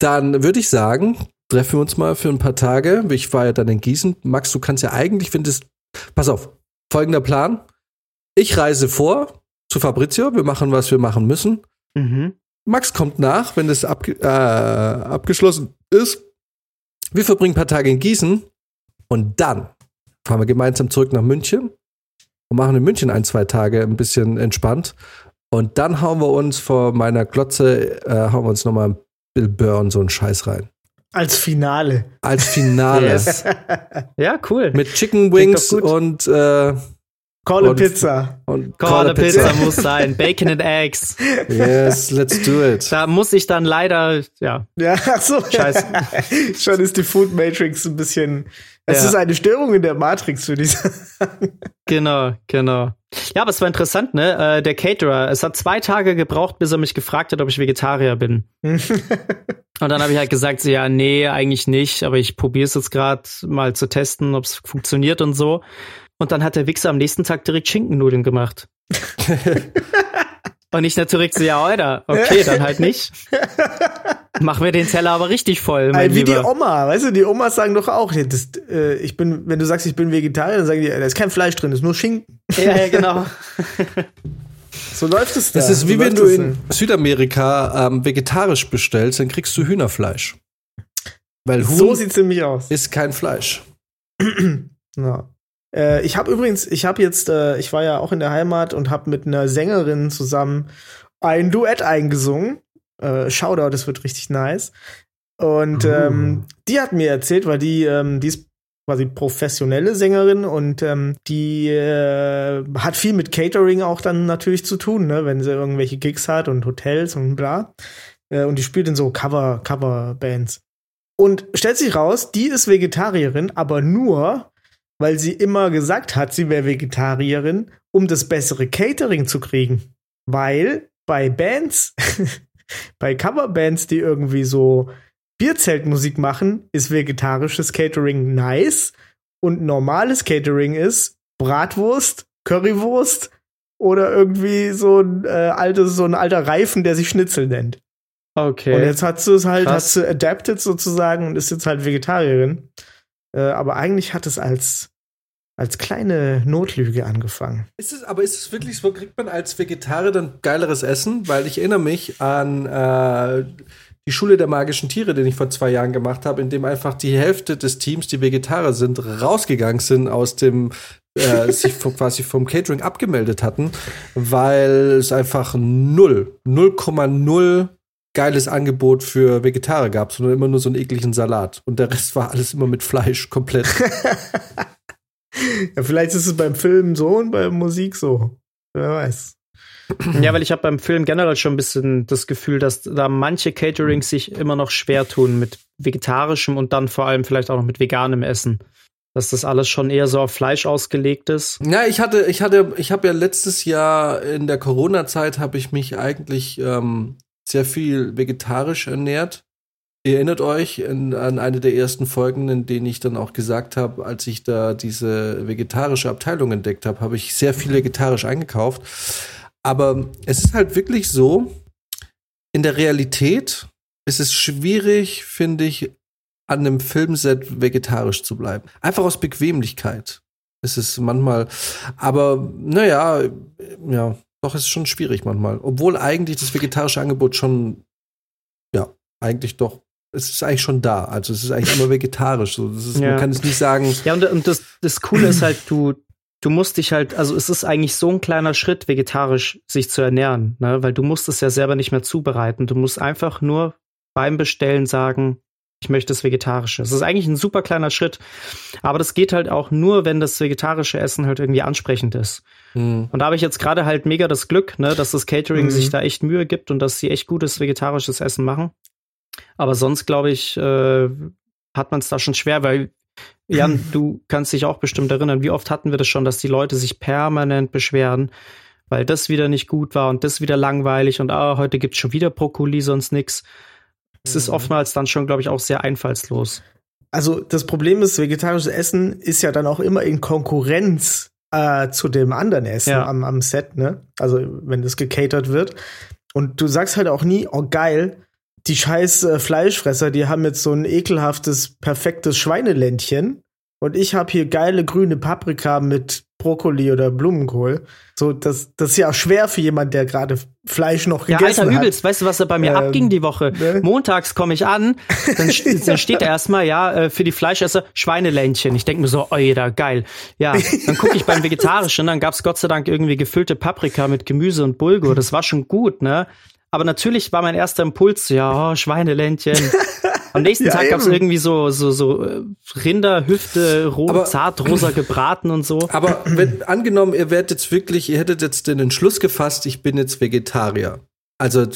dann würde ich sagen, treffen wir uns mal für ein paar Tage. Ich war ja dann in Gießen. Max, du kannst ja eigentlich, wenn das. Pass auf, folgender Plan. Ich reise vor zu Fabrizio, wir machen, was wir machen müssen. Mhm. Max kommt nach, wenn das ab, äh, abgeschlossen ist. Wir verbringen ein paar Tage in Gießen und dann fahren wir gemeinsam zurück nach München und machen in München ein, zwei Tage ein bisschen entspannt. Und dann hauen wir uns vor meiner Glotze, äh, hauen wir uns nochmal Bill Burr und so einen Scheiß rein. Als Finale. Als Finale. yes. <laughs> ja, cool. Mit Chicken Wings und äh, Call a Pizza. Und Call, a Pizza. Pizza muss sein. <laughs> Bacon and Eggs. Yes, let's do it. Da muss ich dann leider, ja. Ja, ach so. Scheiße. <laughs> Schon ist die Food Matrix ein bisschen Es ja. ist eine Störung in der Matrix, würde ich sagen. Genau, genau. Ja, aber es war interessant, ne? Äh, der Caterer, es hat zwei Tage gebraucht, bis er mich gefragt hat, ob ich Vegetarier bin. <laughs> Und dann habe ich halt gesagt, so, ja, nee, eigentlich nicht, aber ich probiere es jetzt gerade mal zu testen, ob es funktioniert und so. Und dann hat der Wichser am nächsten Tag direkt Schinkennudeln gemacht. <laughs> und ich natürlich so, ja, Alter, okay, dann halt nicht. <laughs> Machen wir den Teller aber richtig voll. Mein Wie Lieber. die Oma, weißt du, die Omas sagen doch auch, das, äh, ich bin, wenn du sagst, ich bin Vegetarier, dann sagen die, da ist kein Fleisch drin, das ist nur Schinken. Ja, ja genau. <laughs> so läuft es da. Das ist wie so wenn du in denn. Südamerika ähm, vegetarisch bestellst, dann kriegst du Hühnerfleisch. Weil Huhn so sieht's nämlich aus. Ist kein Fleisch. <clears throat> ja. Äh, ich habe übrigens, ich habe jetzt, äh, ich war ja auch in der Heimat und habe mit einer Sängerin zusammen ein Duett eingesungen. Äh, Shoutout, das wird richtig nice. Und uh. ähm, die hat mir erzählt, weil die, ähm, die ist quasi professionelle Sängerin und ähm, die äh, hat viel mit Catering auch dann natürlich zu tun, ne, wenn sie irgendwelche Gigs hat und Hotels und bla. Äh, und die spielt in so Cover, Cover-Bands. Und stellt sich raus, die ist Vegetarierin, aber nur, weil sie immer gesagt hat, sie wäre Vegetarierin, um das bessere Catering zu kriegen. Weil bei Bands <laughs> bei Coverbands, die irgendwie so Bierzeltmusik machen, ist vegetarisches Catering nice und normales Catering ist Bratwurst, Currywurst oder irgendwie so ein äh, altes, so ein alter Reifen, der sich Schnitzel nennt. Okay. Und jetzt hat sie es halt, Krass. hat sie adapted sozusagen und ist jetzt halt Vegetarierin. Äh, aber eigentlich hat es als als kleine Notlüge angefangen. Ist es, aber ist es wirklich so, kriegt man als Vegetarier dann geileres Essen? Weil ich erinnere mich an äh, die Schule der magischen Tiere, den ich vor zwei Jahren gemacht habe, in dem einfach die Hälfte des Teams, die Vegetarier sind, rausgegangen sind aus dem äh, <laughs> sich quasi vom Catering abgemeldet hatten, weil es einfach null, 0,0 geiles Angebot für Vegetarier gab, sondern immer nur so einen ekligen Salat. Und der Rest war alles immer mit Fleisch komplett. <laughs> ja, vielleicht ist es beim Film so und bei Musik so. Wer weiß. Ja, weil ich habe beim Film generell schon ein bisschen das Gefühl, dass da manche Caterings sich immer noch schwer tun mit vegetarischem und dann vor allem vielleicht auch noch mit veganem Essen. Dass das alles schon eher so auf Fleisch ausgelegt ist. Ja, ich hatte, ich hatte, ich habe ja letztes Jahr in der Corona-Zeit habe ich mich eigentlich ähm, sehr viel vegetarisch ernährt. Ihr erinnert euch in, an eine der ersten Folgen, in denen ich dann auch gesagt habe, als ich da diese vegetarische Abteilung entdeckt habe, habe ich sehr viel vegetarisch eingekauft. Aber es ist halt wirklich so, in der Realität ist es schwierig, finde ich, an einem Filmset vegetarisch zu bleiben. Einfach aus Bequemlichkeit. Es ist manchmal, aber naja, ja, doch ist es schon schwierig manchmal. Obwohl eigentlich das vegetarische Angebot schon, ja, eigentlich doch es ist eigentlich schon da. Also es ist eigentlich immer vegetarisch. So. Ist, ja. Man kann es nicht sagen. Ja, und, und das, das Coole ist halt, du, du musst dich halt, also es ist eigentlich so ein kleiner Schritt, vegetarisch sich zu ernähren, ne? weil du musst es ja selber nicht mehr zubereiten. Du musst einfach nur beim Bestellen sagen, ich möchte das Vegetarische. Das ist eigentlich ein super kleiner Schritt. Aber das geht halt auch nur, wenn das vegetarische Essen halt irgendwie ansprechend ist. Mhm. Und da habe ich jetzt gerade halt mega das Glück, ne, dass das Catering mhm. sich da echt Mühe gibt und dass sie echt gutes vegetarisches Essen machen. Aber sonst, glaube ich, äh, hat man es da schon schwer, weil Jan, <laughs> du kannst dich auch bestimmt erinnern, wie oft hatten wir das schon, dass die Leute sich permanent beschweren, weil das wieder nicht gut war und das wieder langweilig und ah, heute gibt's schon wieder Brokkoli, sonst nix. Es ist mhm. oftmals dann schon, glaube ich, auch sehr einfallslos. Also das Problem ist, vegetarisches Essen ist ja dann auch immer in Konkurrenz äh, zu dem anderen Essen ja. am, am Set, ne? Also wenn das gecatert wird. Und du sagst halt auch nie, oh geil, die scheiß äh, Fleischfresser, die haben jetzt so ein ekelhaftes, perfektes Schweineländchen. Und ich habe hier geile grüne Paprika mit Brokkoli oder Blumenkohl. So, das, das ist ja auch schwer für jemand, der gerade Fleisch noch ja, gegessen Alter, hat. übelst. Weißt du, was da bei mir ähm, abging die Woche? Ne? Montags komme ich an, dann, <laughs> dann steht da erstmal, ja, äh, für die Fleischesser Schweineländchen. Ich denke mir so, oida, geil. Ja, dann gucke ich beim Vegetarischen, dann gab's Gott sei Dank irgendwie gefüllte Paprika mit Gemüse und Bulgur. Das war schon gut, ne? Aber natürlich war mein erster Impuls, ja, oh, Schweineländchen. <laughs> Am nächsten ja, Tag gab es irgendwie so, so, so äh, Rinderhüfte, ro aber, zart rosa gebraten und so. Aber wenn, angenommen, ihr werdet jetzt wirklich, ihr hättet jetzt den Entschluss gefasst, ich bin jetzt Vegetarier. Also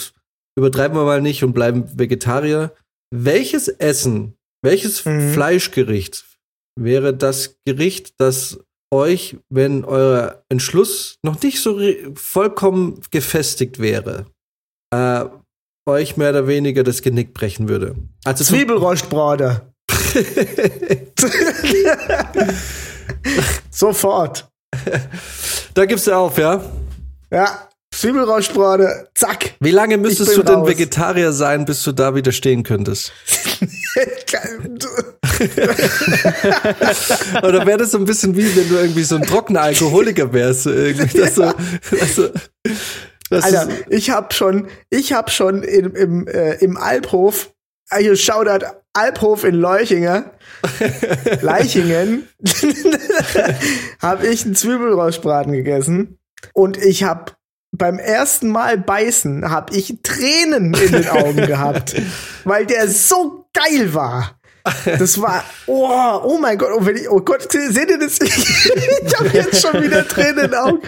übertreiben wir mal nicht und bleiben Vegetarier. Welches Essen, welches mhm. Fleischgericht wäre das Gericht, das euch, wenn euer Entschluss noch nicht so vollkommen gefestigt wäre, äh, euch mehr oder weniger das Genick brechen würde. Also Zwiebelrostbrate. <laughs> Sofort. Da gibst du auf, ja? Ja. Zwiebelrauschbrate, zack. Wie lange müsstest du denn raus. Vegetarier sein, bis du da widerstehen könntest? <laughs> Oder wäre das so ein bisschen wie, wenn du irgendwie so ein trockener Alkoholiker wärst? Irgendwie, dass ja. du, dass du, dass Alter, ich hab schon, ich hab schon im, im, äh, im Alphof, äh, hier Shoutout Alphof in Leuchinger, <laughs> Leichingen, <laughs> habe ich einen Zwiebelrauschbraten gegessen und ich hab beim ersten Mal beißen habe ich Tränen in den Augen gehabt, <laughs> weil der so geil war. Das war, oh, oh mein Gott, oh, ich, oh Gott, seht ihr das? ich habe jetzt schon wieder Tränen in den Augen.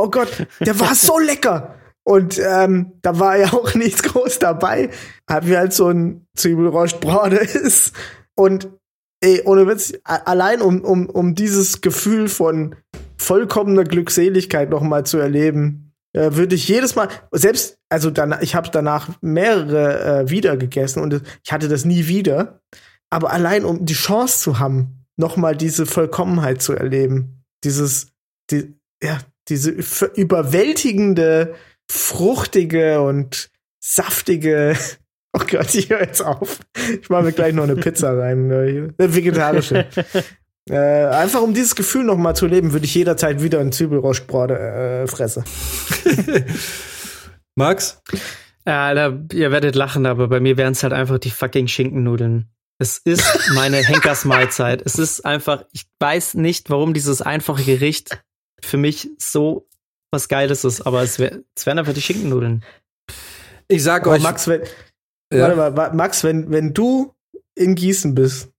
Oh Gott, der war so lecker. Und ähm, da war ja auch nichts groß dabei. Haben wir halt so ein Zwiebelrostbrate ist. Und ey, ohne Witz, allein um, um, um dieses Gefühl von vollkommener Glückseligkeit noch mal zu erleben, äh, würde ich jedes Mal, selbst, also dann, ich habe danach mehrere äh, wieder gegessen und ich hatte das nie wieder. Aber allein um die Chance zu haben, nochmal diese Vollkommenheit zu erleben, dieses, die, ja, diese überwältigende, fruchtige und saftige <laughs> Oh Gott, ich höre jetzt auf. Ich mache mir gleich noch eine Pizza <laughs> rein. Eine vegetarische. <laughs> Äh, einfach um dieses Gefühl noch mal zu leben, würde ich jederzeit wieder ein Zwiebelrostbrate äh, fressen. Max? Ja, Alter, ihr werdet lachen, aber bei mir wären es halt einfach die fucking Schinkennudeln. Es ist meine Henkersmahlzeit. Es ist einfach, ich weiß nicht, warum dieses einfache Gericht für mich so was Geiles ist, aber es, wär, es wären einfach die Schinkennudeln. Ich sag euch. Max, wenn, ja. warte mal, Max, wenn, wenn du in Gießen bist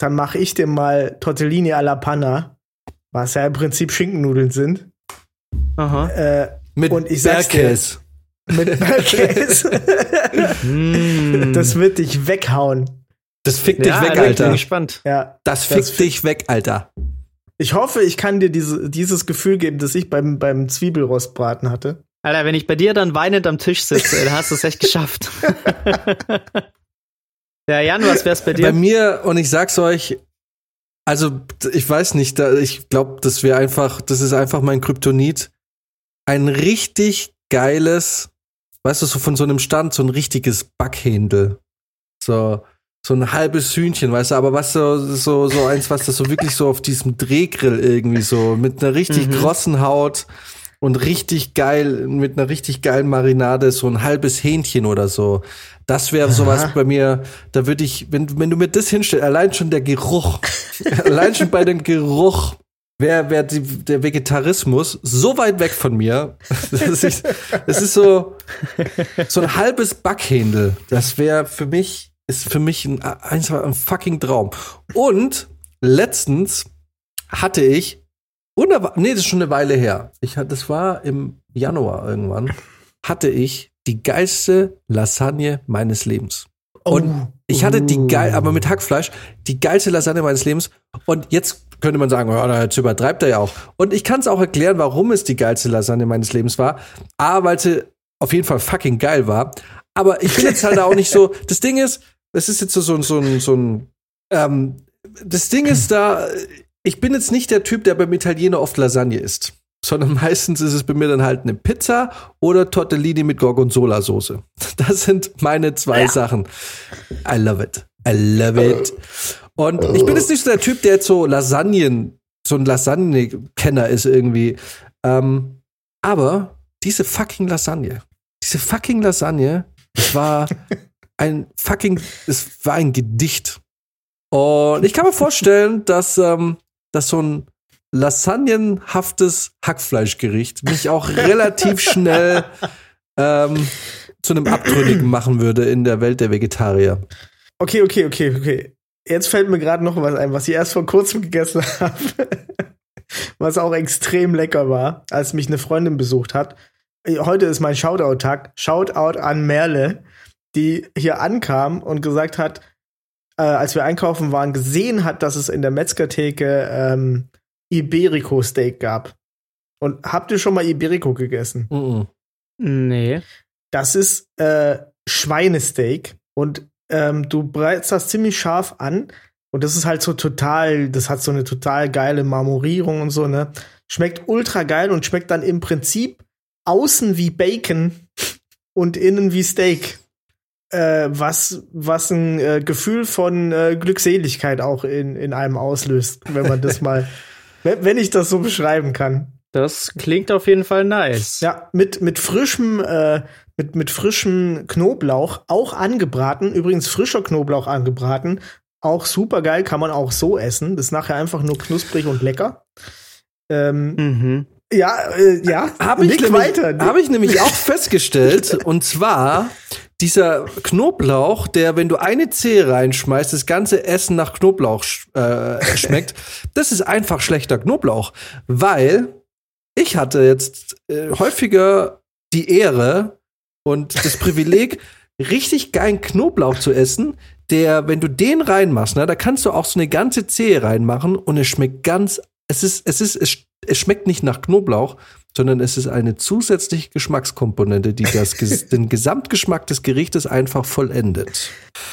dann mache ich dir mal Tortellini alla Panna, was ja im Prinzip Schinkennudeln sind. Aha. Äh, mit und ich sag's. Dir, mit <laughs> Bergkäse. Mm. das wird dich weghauen. Das fickt ja, dich weg, Alter. Ich bin gespannt. Ja, das fickt das dich weg, Alter. Ich hoffe, ich kann dir diese, dieses Gefühl geben, das ich beim, beim Zwiebelrostbraten hatte. Alter, wenn ich bei dir dann weinend am Tisch sitze, dann hast du es echt <laughs> geschafft. Ja, Jan, was wär's bei dir? Bei mir, und ich sag's euch, also ich weiß nicht, da, ich glaube, das wäre einfach, das ist einfach mein Kryptonit. Ein richtig geiles, weißt du, so von so einem Stand, so ein richtiges Backhändel. So, so ein halbes Hühnchen, weißt du, aber was so, so, so eins, was das so wirklich so auf diesem Drehgrill irgendwie so, mit einer richtig mhm. krossen Haut und richtig geil, mit einer richtig geilen Marinade, so ein halbes Hähnchen oder so. Das wäre sowas bei mir, da würde ich, wenn, wenn du mir das hinstellst, allein schon der Geruch, <laughs> allein schon bei dem Geruch wäre wär der Vegetarismus so weit weg von mir. Das ist, das ist so, so ein halbes Backhändel. Das wäre für mich, ist für mich ein, ein, fucking Traum. Und letztens hatte ich nee, das ist schon eine Weile her. Ich hatte, das war im Januar irgendwann, hatte ich die geilste Lasagne meines Lebens. Und oh. ich hatte die geil, aber mit Hackfleisch, die geilste Lasagne meines Lebens. Und jetzt könnte man sagen, oh, jetzt übertreibt er ja auch. Und ich kann es auch erklären, warum es die geilste Lasagne meines Lebens war. A, weil sie auf jeden Fall fucking geil war. Aber ich bin jetzt halt auch nicht so. <laughs> Das Ding ist, es ist jetzt so, so, so, ein, so ein ähm, das Ding ist da, ich bin jetzt nicht der Typ, der beim Italiener oft Lasagne isst, sondern <laughs> meistens ist es bei mir dann halt eine Pizza oder Tortellini mit Gorgonzola-Soße. <laughs> Das sind meine zwei ja. Sachen. I love it. I love it. Und ich bin jetzt nicht so der Typ, der jetzt so Lasagnen, so ein Lasagne-Kenner ist irgendwie. Ähm, aber diese fucking Lasagne, diese fucking Lasagne, war <laughs> ein fucking, es war ein Gedicht. Und ich kann mir vorstellen, <laughs> dass ähm, dass so ein lasagnenhaftes Hackfleischgericht mich auch relativ <laughs> schnell ähm, zu einem Abtrünnigen machen würde in der Welt der Vegetarier. Okay, okay, okay, okay. Jetzt fällt mir gerade noch was ein, was ich erst vor kurzem gegessen <laughs> habe. was auch extrem lecker war, als mich eine Freundin besucht hat. Heute ist mein Shoutout-Tag. Shoutout an Merle, die hier ankam und gesagt hat, äh, als wir einkaufen waren, gesehen hat, dass es in der Metzgertheke ähm, Iberico-Steak gab. Und habt ihr schon mal Iberico gegessen? Mm -mm. Nee. Das ist äh, Schweinesteak und ähm, du brätst das ziemlich scharf an und das ist halt so total, das hat so eine total geile Marmorierung und so, ne? Schmeckt ultra geil und schmeckt dann im Prinzip außen wie Bacon und innen wie Steak. Äh, was, was ein äh, Gefühl von äh, Glückseligkeit auch in, in einem auslöst, wenn man das mal, <laughs> wenn, wenn ich das so beschreiben kann. Das klingt auf jeden Fall nice. Ja, mit, mit frischem, äh, mit, mit frischem Knoblauch, auch angebraten. Übrigens frischer Knoblauch angebraten. Auch super geil, kann man auch so essen. Das ist nachher einfach nur knusprig und lecker. Ähm, mhm. Ja, äh, ja. Habe ich, nämlich, hab ich nämlich <laughs> auch festgestellt. und zwar dieser Knoblauch, der, wenn du eine Zehe reinschmeißt, das ganze Essen nach Knoblauch äh, <laughs> schmeckt. das ist einfach schlechter Knoblauch, weil ich hatte jetzt äh, häufiger die Ehre und das Privileg, <laughs> richtig geilen Knoblauch zu essen, der, wenn du den reinmachst, ne, da kannst du auch so eine ganze Zehe reinmachen und es schmeckt ganz, es ist, es ist, es, es schmeckt nicht nach Knoblauch, sondern es ist eine zusätzliche Geschmackskomponente, die das, <laughs> den Gesamtgeschmack des Gerichtes einfach vollendet.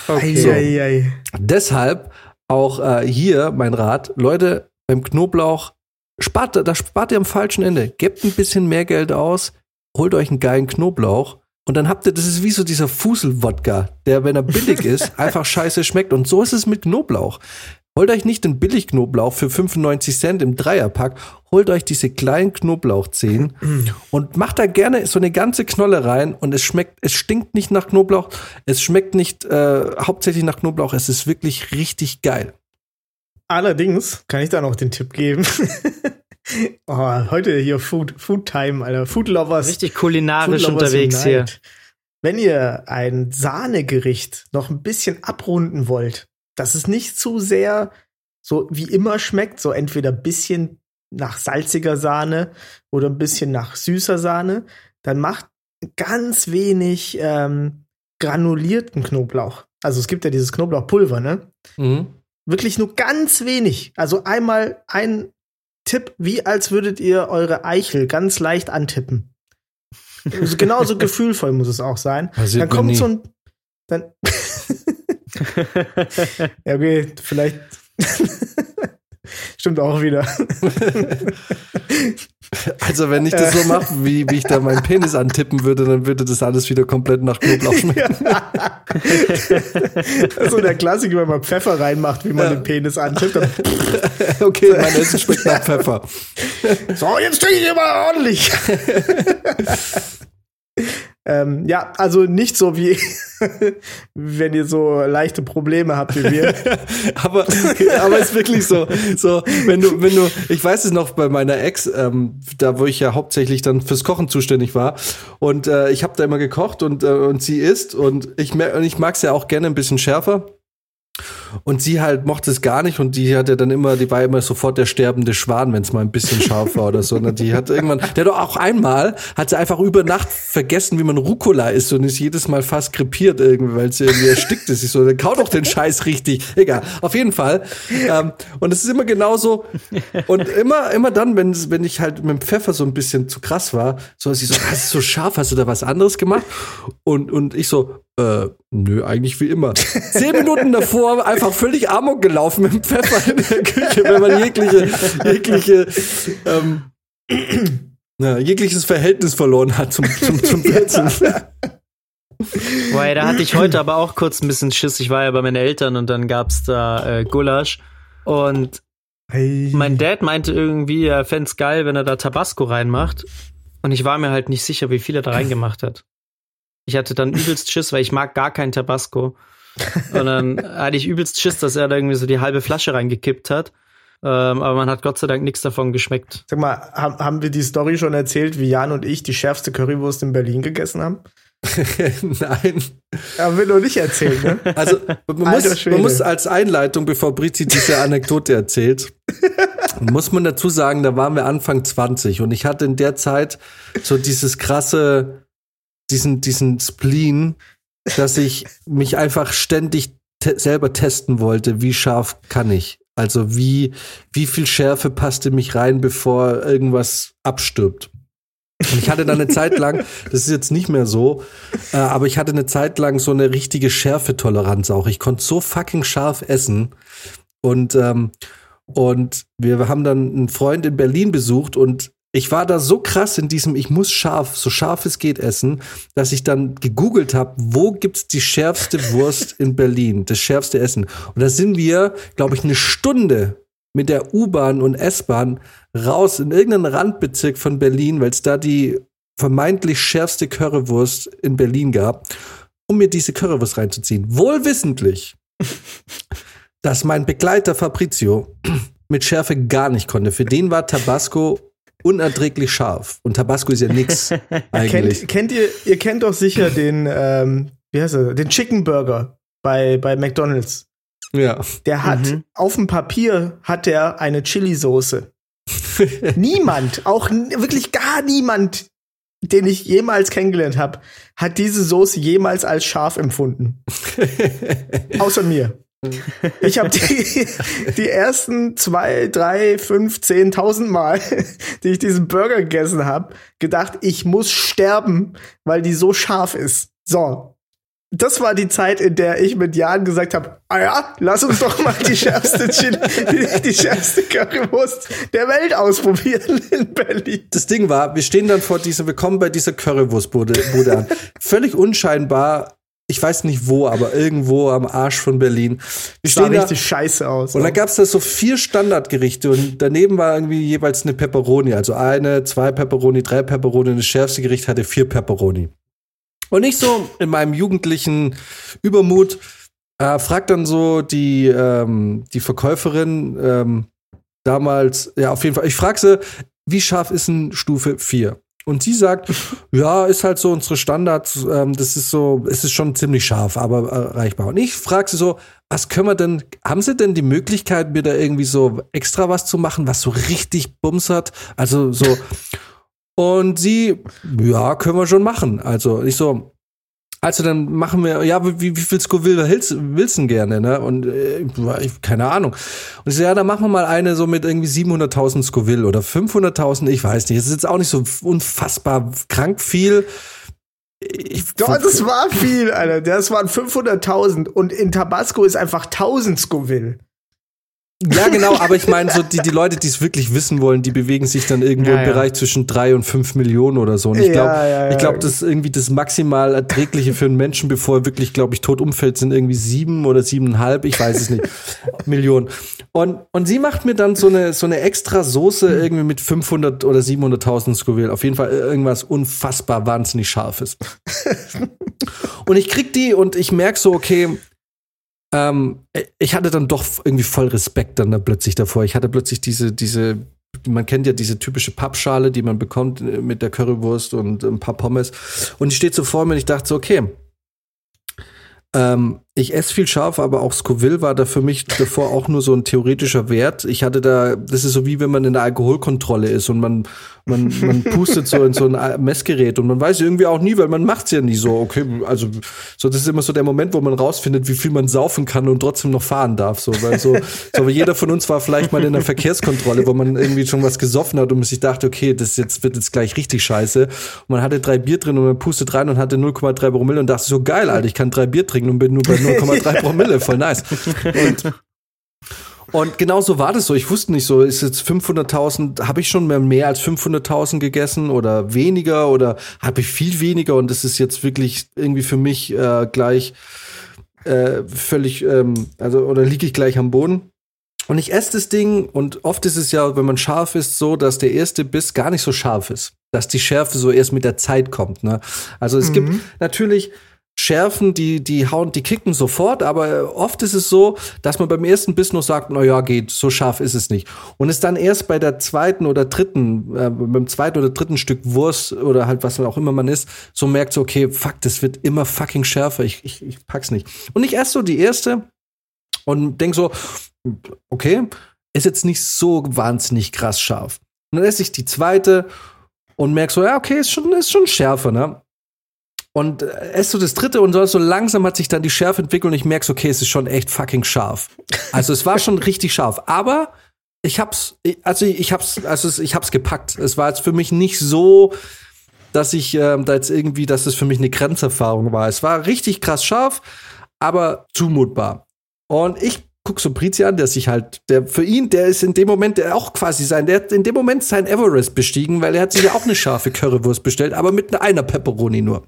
Okay. So. Ei, ei, ei. Deshalb auch äh, hier mein Rat, Leute, beim Knoblauch spart, da spart ihr am falschen Ende. Gebt ein bisschen mehr Geld aus, holt euch einen geilen Knoblauch und dann habt ihr, das ist wie so dieser Fusel-Wodka, der, wenn er billig <laughs> ist, einfach scheiße schmeckt. Und so ist es mit Knoblauch. Holt euch nicht den Billigknoblauch für 95 Cent im Dreierpack, holt euch diese kleinen Knoblauchzehen und macht da gerne so eine ganze Knolle rein und es schmeckt, es stinkt nicht nach Knoblauch, es schmeckt nicht äh, hauptsächlich nach Knoblauch, es ist wirklich richtig geil. Allerdings kann ich da noch den Tipp geben. <laughs> oh, heute hier Food, Food Time, Alter. Food Lovers. Richtig kulinarisch Food unterwegs hier. Wenn ihr ein Sahnegericht noch ein bisschen abrunden wollt, dass es nicht zu sehr so wie immer schmeckt, so entweder ein bisschen nach salziger Sahne oder ein bisschen nach süßer Sahne, dann macht ganz wenig ähm, granulierten Knoblauch. Also es gibt ja dieses Knoblauchpulver, ne? Mhm. Wirklich nur ganz wenig. Also einmal ein Tipp, wie als würdet ihr eure Eichel ganz leicht antippen. Also genauso <laughs> gefühlvoll muss es auch sein. Dann kommt so ein. Dann <laughs> <laughs> ja, okay, vielleicht. <laughs> Stimmt auch wieder. <laughs> Also, wenn ich das so mache, wie, wie ich da meinen Penis antippen würde, dann würde das alles wieder komplett nach Knoblauch schmecken. Ja. so der Klassiker, wenn man Pfeffer reinmacht, wie man ja. den Penis antippt. okay, mein Essen schmeckt nach Pfeffer. So, jetzt trinke ich mal ordentlich. Ähm, ja, also nicht so wie <laughs> wenn ihr so leichte Probleme habt wie wir. <laughs> aber aber ist wirklich so, so wenn du wenn du ich weiß es noch bei meiner Ex, ähm, da wo ich ja hauptsächlich dann fürs Kochen zuständig war und äh, ich habe da immer gekocht und äh, und sie isst und ich und ich mag's ja auch gerne ein bisschen schärfer. Und sie halt mochte es gar nicht und die hatte dann immer, die war immer sofort der sterbende Schwan, wenn es mal ein bisschen scharf war oder so. Und die hat irgendwann, der doch auch einmal, hat sie einfach über Nacht vergessen, wie man Rucola isst und ist jedes Mal fast krepiert irgendwie, weil sie irgendwie erstickt ist. Ich so, dann kau doch den Scheiß richtig. Egal, auf jeden Fall. Ähm, und es ist immer genauso. Und immer, immer dann, wenn, wenn ich halt mit dem Pfeffer so ein bisschen zu krass war, so sie so, das ist so scharf, hast du da was anderes gemacht? Und, und ich so, äh, nö, eigentlich wie immer. Zehn Minuten davor einfach völlig amok gelaufen mit dem Pfeffer in der Küche, wenn man jegliche, jegliche, ähm, na, jegliches Verhältnis verloren hat zum, zum, zum Plätzen. Weil da hatte ich heute aber auch kurz ein bisschen Schiss. Ich war ja bei meinen Eltern und dann gab's da äh, Gulasch. Und hey. mein Dad meinte irgendwie, er fände geil, wenn er da Tabasco reinmacht. Und ich war mir halt nicht sicher, wie viel er da reingemacht hat. Ich hatte dann übelst Schiss, weil ich mag gar keinen Tabasco. Und dann hatte ich übelst Schiss, dass er da irgendwie so die halbe Flasche reingekippt hat. Ähm, aber man hat Gott sei Dank nichts davon geschmeckt. Sag mal, haben, haben wir die Story schon erzählt, wie Jan und ich die schärfste Currywurst in Berlin gegessen haben? <laughs> Nein. Aber will nur nicht erzählen, ne? <laughs> Also, man muss, man muss, als Einleitung, bevor Brizi diese Anekdote erzählt, <laughs> muss man dazu sagen, da waren wir Anfang 20 und ich hatte in der Zeit so dieses krasse diesen, diesen Spleen, dass ich mich einfach ständig te selber testen wollte, wie scharf kann ich. Also wie, wie viel Schärfe passte mich rein, bevor irgendwas abstirbt. Und ich hatte dann eine Zeit lang, das ist jetzt nicht mehr so, äh, aber ich hatte eine Zeit lang so eine richtige Schärfetoleranz auch. Ich konnte so fucking scharf essen. Und, ähm, und wir haben dann einen Freund in Berlin besucht und ich war da so krass in diesem, ich muss scharf, so scharf es geht essen, dass ich dann gegoogelt habe, wo gibt's die schärfste Wurst in Berlin, das schärfste Essen. Und da sind wir, glaube ich, eine Stunde mit der U-Bahn und S-Bahn raus in irgendeinen Randbezirk von Berlin, weil es da die vermeintlich schärfste Currywurst in Berlin gab, um mir diese Currywurst reinzuziehen. Wohlwissentlich, dass mein Begleiter Fabrizio mit Schärfe gar nicht konnte. Für den war Tabasco unerträglich scharf. Und Tabasco ist ja nix <laughs> eigentlich. kennt, kennt ihr, ihr kennt doch sicher den, ähm, wie heißt er, den Chicken Burger bei, bei McDonalds. Ja. Der hat, mhm. auf dem Papier hat er eine Chili-Soße. <laughs> niemand, auch wirklich gar niemand, den ich jemals kennengelernt habe, hat diese Soße jemals als scharf empfunden. <laughs> Außer mir. Ich habe die, <laughs> die ersten zwei, drei, fünf, zehn, tausend Mal, <laughs> die ich diesen Burger gegessen habe, gedacht, ich muss sterben, weil die so scharf ist. So. Das war die Zeit, in der ich mit Jan gesagt habe, ah ja, lass uns doch mal die schärfste Chili, <laughs> die, schärfste Currywurst der Welt ausprobieren in Berlin. Das Ding war, wir stehen dann vor dieser, wir kommen bei dieser Currywurstbude Bude an. Völlig unscheinbar ich weiß nicht wo, aber irgendwo am Arsch von Berlin. Wir sah richtig da, scheiße aus. Und dann gab's da so vier Standardgerichte und daneben war irgendwie jeweils eine Pepperoni. Also eine, zwei Pepperoni, drei Pepperoni. Und das schärfste Gericht hatte vier Pepperoni. Und ich so in meinem jugendlichen Übermut äh, frag dann so die, ähm, die Verkäuferin ähm, damals, ja, auf jeden Fall, ich frag sie, wie scharf ist ein Stufe 4? Und sie sagt, ja, ist halt so unsere Standards, ähm, das ist so, es ist schon ziemlich scharf, aber erreichbar. Und ich frage sie so, was können wir denn, haben sie denn die Möglichkeit, mir da irgendwie so extra was zu machen, was so richtig Bums hat? Also so. Und sie, ja, können wir schon machen. Also ich so, also dann machen wir, ja, wie, wie viel Scoville willst, willst du gerne, ne? Und äh, keine Ahnung. Und ich so, ja, dann machen wir mal eine so mit irgendwie 700.000 Scoville oder 500.000, ich weiß nicht. Es ist jetzt auch nicht so unfassbar krank viel. Ich, Doch, das war viel, Alter. Das waren 500.000 und in Tabasco ist einfach 1000 Scoville. Ja, genau, aber ich meine, so die, die Leute, die es wirklich wissen wollen, die bewegen sich dann irgendwo ja, im ja. Bereich zwischen drei und fünf Millionen oder so. Und ich glaube, ja, ich glaube, das ist irgendwie das maximal erträgliche für einen Menschen, bevor er wirklich, glaube ich, tot umfällt, sind irgendwie sieben oder siebeneinhalb, ich weiß es nicht, <laughs> Millionen. Und, und sie macht mir dann so eine, so eine extra Soße irgendwie mit 500 oder 700.000 Scoville. Auf jeden Fall irgendwas unfassbar wahnsinnig scharfes. <laughs> und ich krieg die und ich merk so, okay, ähm, ich hatte dann doch irgendwie voll Respekt dann da plötzlich davor. Ich hatte plötzlich diese, diese, man kennt ja diese typische Pappschale, die man bekommt äh, mit der Currywurst und ein paar Pommes. Und die steht so vor mir und ich dachte so, okay, ähm, ich esse viel scharf, aber auch Scoville war da für mich davor auch nur so ein theoretischer Wert. Ich hatte da, das ist so wie wenn man in der Alkoholkontrolle ist und man, man, man pustet so in so ein Messgerät und man weiß irgendwie auch nie, weil man macht's ja nie so. Okay, also so das ist immer so der Moment, wo man rausfindet, wie viel man saufen kann und trotzdem noch fahren darf. So, weil so, so jeder von uns war vielleicht mal in der Verkehrskontrolle, wo man irgendwie schon was gesoffen hat und sich dachte, okay, das jetzt wird jetzt gleich richtig scheiße. Und man hatte drei Bier drin und man pustet rein und hatte 0,3 Promille und dachte so geil, Alter, ich kann drei Bier trinken und bin nur bei 0,3 <laughs> Promille, voll nice. Und, und genau so war das so. Ich wusste nicht so, ist jetzt 500.000, habe ich schon mehr, als 500.000 gegessen oder weniger oder habe ich viel weniger und das ist jetzt wirklich irgendwie für mich äh, gleich äh, völlig, ähm, also oder liege ich gleich am Boden. Und ich esse das Ding und oft ist es ja, wenn man scharf ist, so, dass der erste Biss gar nicht so scharf ist. Dass die Schärfe so erst mit der Zeit kommt. Ne? Also es mhm. gibt natürlich schärfen, die, die hauen, die kicken sofort, aber oft ist es so, dass man beim ersten Biss noch sagt, na ja, geht, so scharf ist es nicht. Und es dann erst bei der zweiten oder dritten, äh, beim zweiten oder dritten Stück Wurst oder halt was auch immer man isst, so merkt so, okay, fuck, das wird immer fucking schärfer, ich, ich, ich pack's nicht. Und ich esse so die erste und denk so, okay, ist jetzt nicht so wahnsinnig krass scharf. Und dann esse ich die zweite und merk so, ja, okay, ist schon, ist schon schärfer, ne? Und äh, esse so das dritte und so langsam hat sich dann die Schärfe entwickelt und ich merke, okay, es ist schon echt fucking scharf. Also es war schon richtig scharf, aber ich hab's, also ich hab's, also ich hab's gepackt. Es war jetzt für mich nicht so, dass ich ähm, da jetzt irgendwie, dass es für mich eine Grenzerfahrung war. Es war richtig krass scharf, aber zumutbar. Und ich guck so Brizi an, der sich halt, der für ihn, der ist in dem Moment, der auch quasi sein, der hat in dem Moment sein Everest bestiegen, weil er hat sich ja auch eine scharfe Currywurst bestellt, aber mit einer Pepperoni nur.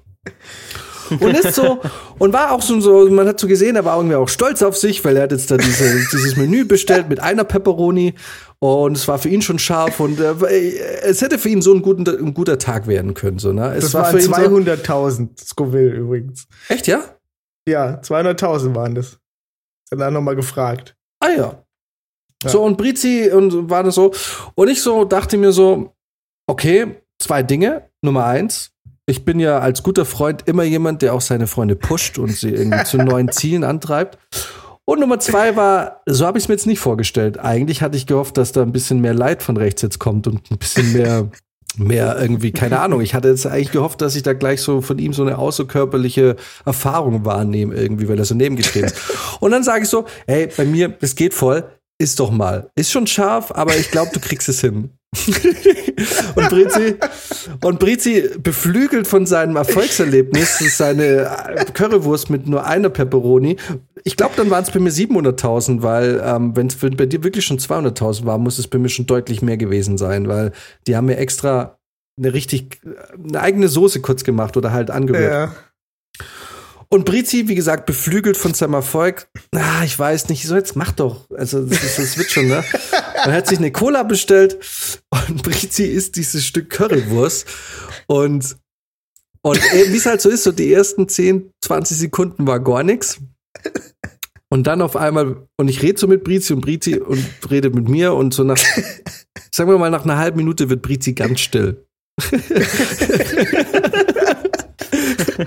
Und ist so, und war auch so, so, man hat so gesehen, er war irgendwie auch stolz auf sich, weil er hat jetzt da diese, dieses Menü bestellt mit einer Pepperoni und es war für ihn schon scharf und äh, es hätte für ihn so ein, guten, ein guter Tag werden können. So, ne? Es das war waren 200.000 so, Scoville übrigens. Echt, ja? Ja, 200.000 waren das. Dann nochmal gefragt. Ah ja. ja. So, und Brizi und war das so. Und ich so dachte mir so, okay, zwei Dinge. Nummer eins, ich bin ja als guter Freund immer jemand, der auch seine Freunde pusht und sie irgendwie zu neuen <laughs> Zielen antreibt. Und Nummer zwei war, so habe ich es mir jetzt nicht vorgestellt. Eigentlich hatte ich gehofft, dass da ein bisschen mehr Leid von rechts jetzt kommt und ein bisschen mehr, mehr irgendwie, keine <laughs> Ahnung. Ich hatte jetzt eigentlich gehofft, dass ich da gleich so von ihm so eine außerkörperliche Erfahrung wahrnehme, irgendwie, weil er so nebengetreten ist. <laughs> Und dann sage ich so, hey, bei mir, es geht voll, ist doch mal. Ist schon scharf, aber ich glaube, du kriegst es hin. <laughs> und Brizi, und Brizi beflügelt von seinem Erfolgserlebnis, seine Currywurst mit nur einer Pepperoni. Ich glaube, dann waren es bei mir 700.000, weil ähm, wenn es bei dir wirklich schon 200.000 war, muss es bei mir schon deutlich mehr gewesen sein, weil die haben mir extra eine richtig, eine eigene Soße kurz gemacht oder halt angerührt. Ja. Und Brizi, wie gesagt, beflügelt von seinem Erfolg. Ah, ich weiß nicht, so jetzt mach doch. Also, das, das wird schon, ne? Er hat sich eine Cola bestellt und <laughs> Brizi isst dieses Stück Currywurst und und wie es halt so ist, so die ersten 10, 20 Sekunden war gar nichts. Und dann auf einmal, und ich rede so mit Brizi und Brizi und rede mit mir und so nach, sagen wir mal, nach einer halben Minute wird Brizi ganz still. <laughs>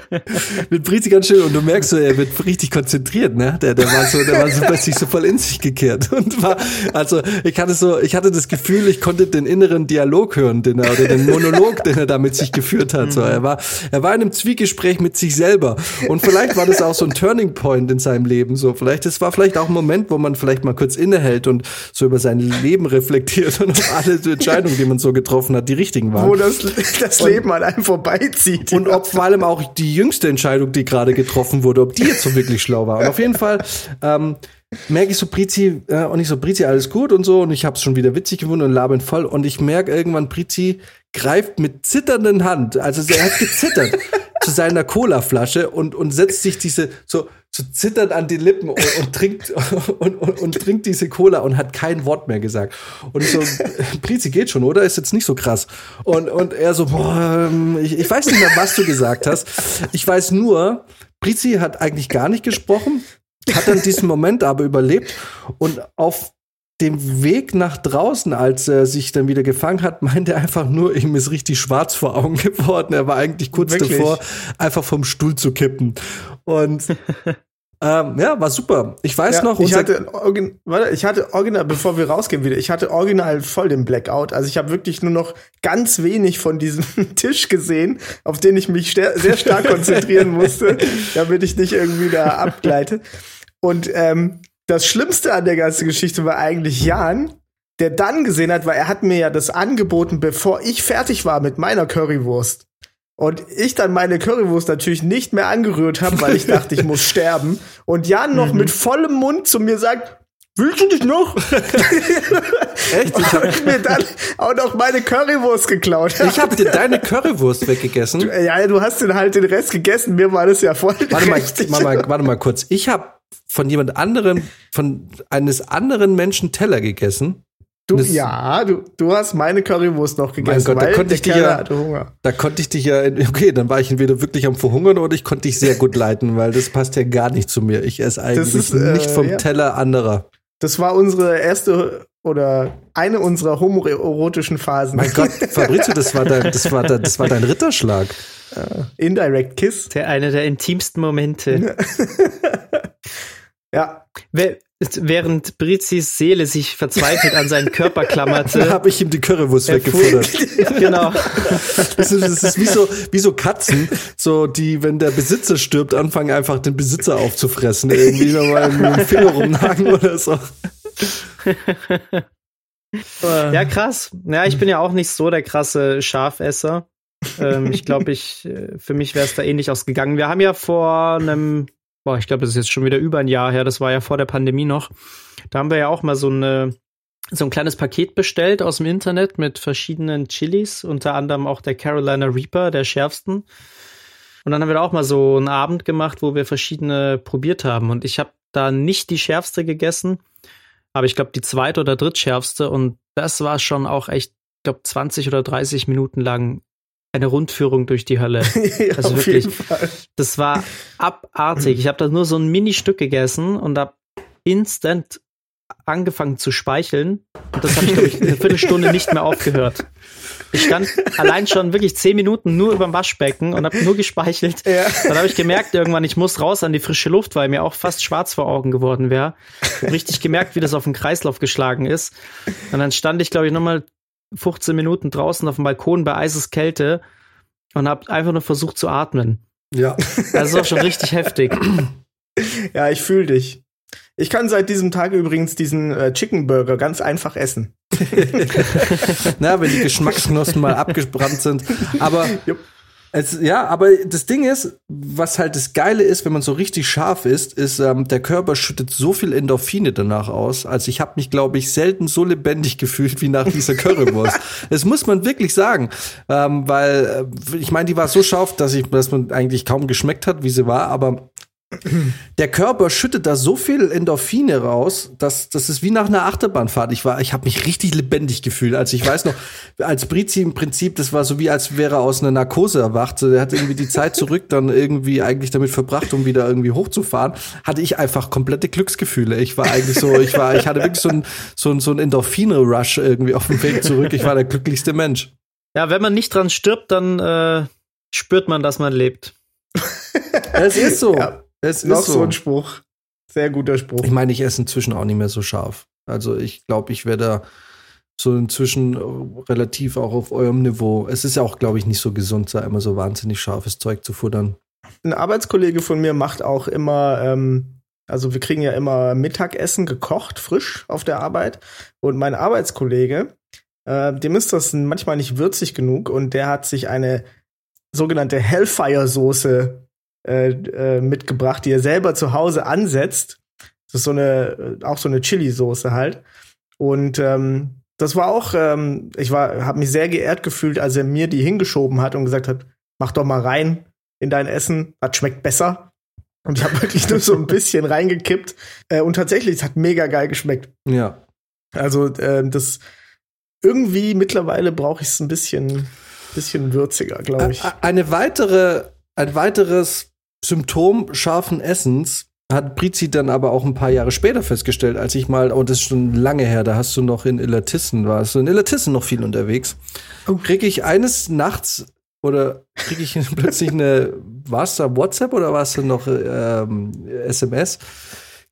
<laughs> mit Brizi ganz schön und du merkst so, er wird richtig konzentriert, ne? Der, der war so, der war so <laughs> plötzlich so voll in sich gekehrt und war, also ich hatte so, ich hatte das Gefühl, ich konnte den inneren Dialog hören, den er, oder den Monolog, den er da mit sich geführt hat. So, er war, er war in einem Zwiegespräch mit sich selber und vielleicht war das auch so ein Turning Point in seinem Leben. So, vielleicht, es war vielleicht auch ein Moment, wo man vielleicht mal kurz innehält und so über sein Leben reflektiert und ob alle <laughs> Entscheidungen, die man so getroffen hat, die richtigen waren. Wo das, das Leben an einem vorbeizieht. Und ob vor allem auch die jüngste Entscheidung, die gerade getroffen wurde, ob die jetzt so wirklich schlau war. Und auf jeden Fall ähm, merke ich so, Prizi, äh, und ich so, Prizi, alles gut und so. Und ich habe es schon wieder witzig gefunden und labern voll. Und ich merke irgendwann, Prizi greift mit zitternden Hand, also er hat gezittert, <laughs> zu seiner Colaflasche und, und setzt sich diese so, so zitternd an die Lippen und, und trinkt <laughs> und, und, und, trinkt diese Cola und hat kein Wort mehr gesagt. Und so, <laughs> Prizi geht schon, oder? Ist jetzt nicht so krass. Und, und er so, boah, ähm, ich, ich weiß nicht mehr, was du gesagt hast. Ich weiß nur, Prizi hat eigentlich gar nicht gesprochen, hat dann diesen Moment aber überlebt und auf dem Weg nach draußen, als er sich dann wieder gefangen hat, meinte er einfach nur, ihm ist richtig schwarz vor Augen <laughs> geworden. Er war eigentlich kurz Wirklich? davor, einfach vom Stuhl zu kippen. Und <laughs> ähm, ja, war super. Ich weiß ja, noch. Ich hatte, warte, ich hatte original, bevor wir rausgehen wieder, ich hatte original voll den Blackout. Also ich habe wirklich nur noch ganz wenig von diesem <laughs> Tisch gesehen, auf den ich mich sehr stark konzentrieren musste, damit ich nicht irgendwie da abgleite. Und ähm, das Schlimmste an der ganzen Geschichte war eigentlich Jan, der dann gesehen hat, weil er hat mir ja das angeboten, bevor ich fertig war mit meiner Currywurst. Und ich dann meine Currywurst natürlich nicht mehr angerührt habe, weil ich dachte, ich muss <laughs> sterben. Und Jan noch mhm. mit vollem Mund zu mir sagt, Willst du dich noch? <laughs> Echt? Ich habe mir dann auch noch meine Currywurst geklaut. Ich habe dir deine Currywurst weggegessen. Du, ja, du hast den halt den Rest gegessen. Mir war das ja voll. Warte mal, <laughs> warte mal, warte mal kurz. Ich habe von jemand anderem, von eines anderen Menschen Teller gegessen. Du, ja, du, du hast meine Currywurst noch gegessen. Mein Gott, da konnte ich dich ja, da konnte ich dich ja, okay, dann war ich entweder wirklich am Verhungern oder ich konnte dich sehr gut leiten, weil das passt ja gar nicht zu mir. Ich esse eigentlich ist, äh, nicht vom ja. Teller anderer. Das war unsere erste oder eine unserer homoerotischen Phasen. Mein Gott, <laughs> Fabrizio, das war dein, das war dein, das war dein Ritterschlag. Uh, indirect Kiss. Der eine der intimsten Momente. <laughs> Ja. Während Brizis Seele sich verzweifelt an seinen Körper klammerte, <laughs> habe ich ihm die Currywurst weggefuttert. genau. Das ist, das ist wie, so, wie so Katzen, so die, wenn der Besitzer stirbt, anfangen einfach den Besitzer aufzufressen. Irgendwie nochmal mit dem Finger rumnagen oder so. Ja, krass. Ja, ich bin ja auch nicht so der krasse Schafesser. ähm, ich glaube, ich, äh, für mich wäre es da ähnlich ausgegangen. Wir haben ja vor einem boah, ich glaube, das ist jetzt schon wieder über ein Jahr her, das war ja vor der Pandemie noch. Da haben wir ja auch mal so eine so ein kleines Paket bestellt aus dem Internet mit verschiedenen Chilis, unter anderem auch der Carolina Reaper, der schärfsten. Und dann haben wir da auch mal so einen Abend gemacht, wo wir verschiedene probiert haben. Und ich habe da nicht die schärfste gegessen, aber ich glaube die zweite oder drittschärfste. Und das war schon auch echt, ich glaube, 20 oder 30 Minuten lang eine Rundführung durch die Hölle. <laughs> ja, also wirklich, das war abartig. Ich habe da nur so ein Mini-Stück gegessen und habe instant angefangen zu speicheln. Und das habe ich, glaube ich, eine Viertelstunde nicht mehr aufgehört. <laughs> Ich stand allein schon wirklich zehn Minuten nur über dem Waschbecken und habe nur gespeichelt. Ja. Dann habe ich gemerkt irgendwann, ich muss raus an die frische Luft, weil mir auch fast schwarz vor Augen geworden wäre. Richtig gemerkt, wie das auf den Kreislauf geschlagen ist. Und dann stand ich, glaube ich, nochmal 15 Minuten draußen auf dem Balkon bei Eiseskälte und habe einfach nur versucht zu atmen. Ja. Das ist auch schon richtig heftig. Ja, ich fühle dich. Ich kann seit diesem Tag übrigens diesen äh, Chicken Burger ganz einfach essen. <laughs> <laughs> Na, wenn die Geschmacksknospen mal abgebrannt sind. Aber. Es, ja, aber das Ding ist, was halt das Geile ist, wenn man so richtig scharf ist, ist, ähm, der Körper schüttet so viel Endorphine danach aus. Also ich habe mich, glaube ich, selten so lebendig gefühlt wie nach dieser Currywurst. <laughs> das muss man wirklich sagen, ähm, weil äh, ich meine, die war so scharf, dass ich, dass man eigentlich kaum geschmeckt hat, wie sie war. Aber der Körper schüttet da so viel Endorphine raus, dass das ist wie nach einer Achterbahnfahrt. Ich war, ich habe mich richtig lebendig gefühlt. Also ich weiß noch, als Brizi im Prinzip, das war so wie als wäre er aus einer Narkose erwacht. So, der hat irgendwie die Zeit zurück dann irgendwie eigentlich damit verbracht, um wieder irgendwie hochzufahren. Hatte ich einfach komplette Glücksgefühle. Ich war eigentlich so, ich war, ich hatte wirklich so ein so ein, so ein Endorphine-Rush irgendwie auf dem Weg zurück. Ich war der glücklichste Mensch. Ja, wenn man nicht dran stirbt, dann äh, spürt man, dass man lebt. Es ist so. Ja. Es noch ist so. so ein Spruch. Sehr guter Spruch. Ich meine, ich esse inzwischen auch nicht mehr so scharf. Also ich glaube, ich werde da so inzwischen relativ auch auf eurem Niveau. Es ist ja auch, glaube ich, nicht so gesund, da immer so wahnsinnig scharfes Zeug zu futtern. Ein Arbeitskollege von mir macht auch immer, ähm, also wir kriegen ja immer Mittagessen gekocht, frisch auf der Arbeit. Und mein Arbeitskollege, äh, dem ist das manchmal nicht würzig genug und der hat sich eine sogenannte Hellfire-Soße äh, äh, mitgebracht, die er selber zu Hause ansetzt. Das ist so eine, äh, auch so eine Chili-Soße halt. Und ähm, das war auch, ähm, ich war, habe mich sehr geehrt gefühlt, als er mir die hingeschoben hat und gesagt hat, mach doch mal rein in dein Essen, das schmeckt besser. Und ich habe <laughs> wirklich nur so ein bisschen reingekippt. Äh, und tatsächlich, es hat mega geil geschmeckt. Ja. Also äh, das irgendwie mittlerweile brauche ich es ein bisschen, bisschen würziger, glaube ich. Eine weitere, ein weiteres Symptom scharfen Essens hat Prizi dann aber auch ein paar Jahre später festgestellt, als ich mal, oh, das ist schon lange her, da hast du noch in Illertissen, warst du in Illertissen noch viel unterwegs. Oh. Krieg ich eines Nachts oder krieg ich <laughs> plötzlich eine, war es da WhatsApp oder war es da noch ähm, SMS?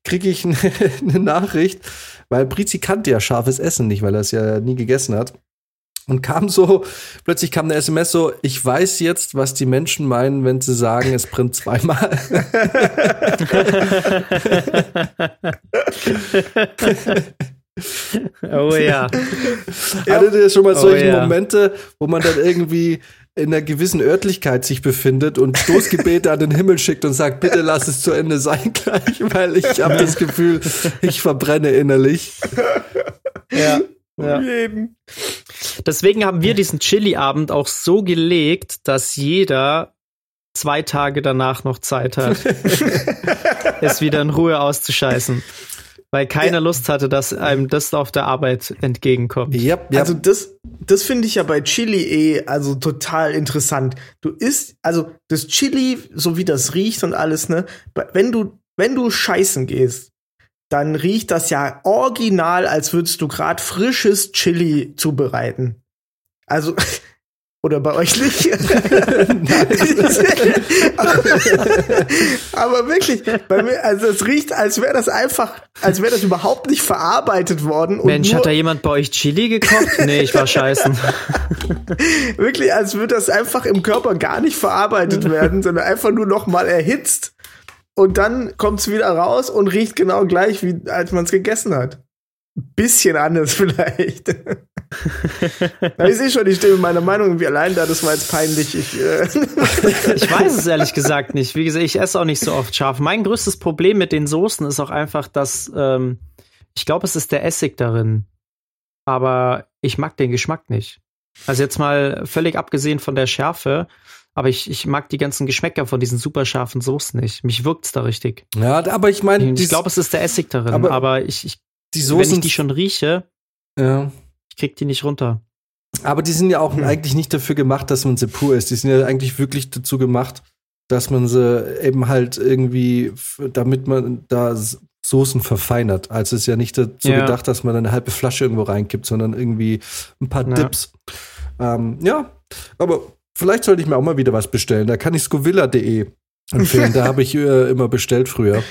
Krieg ich eine, <laughs> eine Nachricht, weil Prizi kannte ja scharfes Essen nicht, weil er es ja nie gegessen hat. Und kam so, plötzlich kam eine SMS so, ich weiß jetzt, was die Menschen meinen, wenn sie sagen, es brennt zweimal. <laughs> oh ja. Hattet ihr schon mal oh solche ja. Momente, wo man dann irgendwie in einer gewissen Örtlichkeit sich befindet und Stoßgebete an den Himmel schickt und sagt, bitte lass es zu Ende sein gleich, weil ich habe das Gefühl, ich verbrenne innerlich. Ja. Ja. Jeden. Deswegen haben wir diesen Chili-Abend auch so gelegt, dass jeder zwei Tage danach noch Zeit hat, <laughs> es wieder in Ruhe auszuscheißen. Weil keiner ja. Lust hatte, dass einem das auf der Arbeit entgegenkommt. Ja, ja. Also das, das finde ich ja bei Chili eh also total interessant. Du isst, also das Chili, so wie das riecht und alles, ne, wenn du, wenn du scheißen gehst, dann riecht das ja original, als würdest du gerade frisches Chili zubereiten. Also <laughs> Oder bei euch nicht? <laughs> aber wirklich, bei mir, also es riecht, als wäre das einfach, als wäre das überhaupt nicht verarbeitet worden. Mensch, hat da jemand bei euch Chili gekocht? Nee, ich war scheißen. <laughs> wirklich, als würde das einfach im Körper gar nicht verarbeitet werden, sondern einfach nur noch mal erhitzt. Und dann kommt es wieder raus und riecht genau gleich, wie als man es gegessen hat bisschen anders <laughs> vielleicht. <laughs> ich sehe schon, ich stehe mit meiner Meinung irgendwie allein da, das war jetzt peinlich. Ich, äh ich weiß es <laughs> ehrlich gesagt nicht. Wie gesagt, ich esse auch nicht so oft scharf. Mein größtes Problem mit den Soßen ist auch einfach, dass ähm, ich glaube, es ist der Essig darin. Aber ich mag den Geschmack nicht. Also jetzt mal völlig abgesehen von der Schärfe, aber ich, ich mag die ganzen Geschmäcker von diesen super scharfen Soßen nicht. Mich wirkt's da richtig. Ja, aber ich meine, ich glaube, es ist der Essig darin, aber, aber ich, ich die Soßen, wenn ich die schon rieche, ja. ich krieg die nicht runter. Aber die sind ja auch hm. eigentlich nicht dafür gemacht, dass man sie pur isst. Die sind ja eigentlich wirklich dazu gemacht, dass man sie eben halt irgendwie, damit man da Soßen verfeinert. Also es ist ja nicht dazu ja. gedacht, dass man eine halbe Flasche irgendwo reinkippt, sondern irgendwie ein paar ja. Dips. Ähm, ja, aber vielleicht sollte ich mir auch mal wieder was bestellen. Da kann ich scovilla.de empfehlen. da habe ich äh, immer bestellt früher.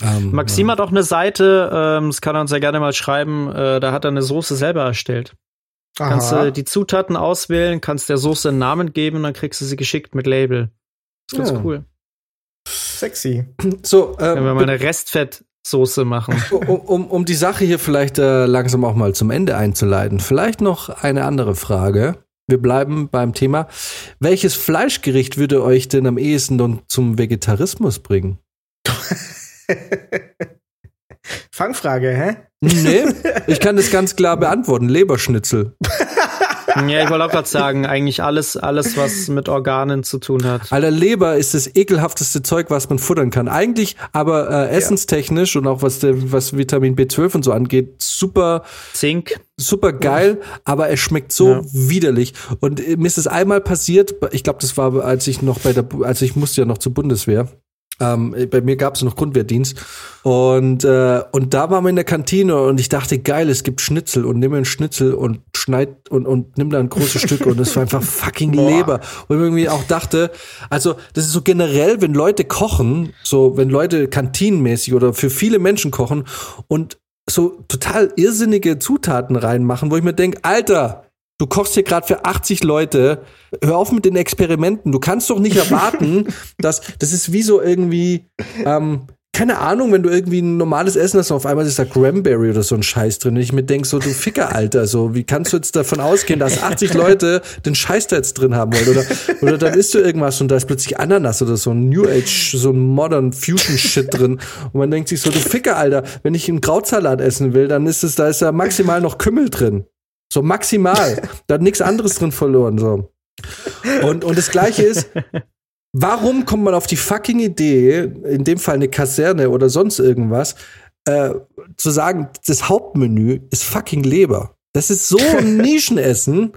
Ähm, Maxim ja. hat auch eine Seite, ähm, das kann er uns ja gerne mal schreiben, äh, da hat er eine Soße selber erstellt. Aha. Kannst du die Zutaten auswählen, kannst der Soße einen Namen geben und dann kriegst du sie geschickt mit Label. Das ist ganz ja. cool. Sexy. So, ähm, Wenn wir mal eine Restfettsoße machen. <laughs> Um, um, um die Sache hier vielleicht äh, langsam auch mal zum Ende einzuleiten, vielleicht noch eine andere Frage. Wir bleiben beim Thema. Welches Fleischgericht würde euch denn am ehesten zum Vegetarismus bringen? <laughs> Fangfrage, hä? Nee, <laughs> ich kann das ganz klar beantworten. Leberschnitzel. <laughs> Ja, ich wollte auch gerade sagen, eigentlich alles, alles, was mit Organen zu tun hat. Alter, Leber ist das ekelhafteste Zeug, was man futtern kann. Eigentlich, aber äh, essenstechnisch ja. und auch was, was Vitamin B12 und so angeht, super. Zink. Super geil, aber es schmeckt so ja. widerlich. Und äh, mir ist es einmal passiert, ich glaube, das war, als ich noch bei der, als ich musste ja noch zur Bundeswehr. Ähm, bei mir gab es noch Grundwehrdienst. Und, äh, und da waren wir in der Kantine und ich dachte, geil, es gibt Schnitzel und nimm ein Schnitzel und schneid und, und nimm da ein großes <laughs> Stück und es war einfach fucking Boah. Leber. Und irgendwie auch dachte, also das ist so generell, wenn Leute kochen, so wenn Leute kantinenmäßig oder für viele Menschen kochen und so total irrsinnige Zutaten reinmachen, wo ich mir denke, Alter, Du kochst hier gerade für 80 Leute. Hör auf mit den Experimenten. Du kannst doch nicht erwarten, <laughs> dass das ist wie so irgendwie, ähm, keine Ahnung, wenn du irgendwie ein normales Essen hast und auf einmal ist da Cranberry oder so ein Scheiß drin. Und ich mir denk so, du Ficker, Alter, so, wie kannst du jetzt davon ausgehen, dass 80 Leute den Scheiß da jetzt drin haben wollen? Oder, oder dann isst du irgendwas und da ist plötzlich Ananas oder so ein New Age, so ein Modern Fusion Shit drin. Und man denkt sich so, du Ficker, Alter, wenn ich einen Krautsalat essen will, dann ist es, da ist da maximal noch Kümmel drin. So maximal. <laughs> da hat nichts anderes drin verloren. So. Und, und das Gleiche ist, warum kommt man auf die fucking Idee, in dem Fall eine Kaserne oder sonst irgendwas, äh, zu sagen, das Hauptmenü ist fucking Leber. Das ist so ein <laughs> Nischenessen,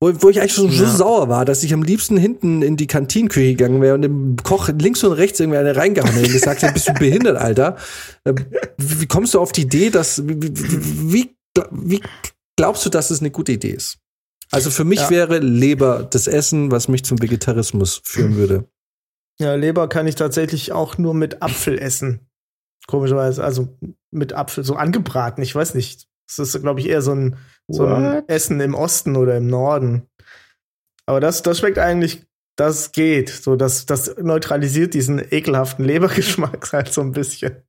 wo, wo ich eigentlich schon ja. so sauer war, dass ich am liebsten hinten in die Kantinküche gegangen wäre und dem Koch links und rechts irgendwie eine reingehauen hätte und gesagt hätte, bist du behindert, Alter? Äh, wie, wie kommst du auf die Idee, dass, wie, wie, wie Glaubst du, dass es eine gute Idee ist? Also für mich ja. wäre Leber das Essen, was mich zum Vegetarismus führen würde. Ja, Leber kann ich tatsächlich auch nur mit Apfel essen. Komischerweise, also mit Apfel, so angebraten, ich weiß nicht. Das ist, glaube ich, eher so ein, so ein Essen im Osten oder im Norden. Aber das, das schmeckt eigentlich, das geht. So, das, das neutralisiert diesen ekelhaften Lebergeschmack <laughs> halt so ein bisschen.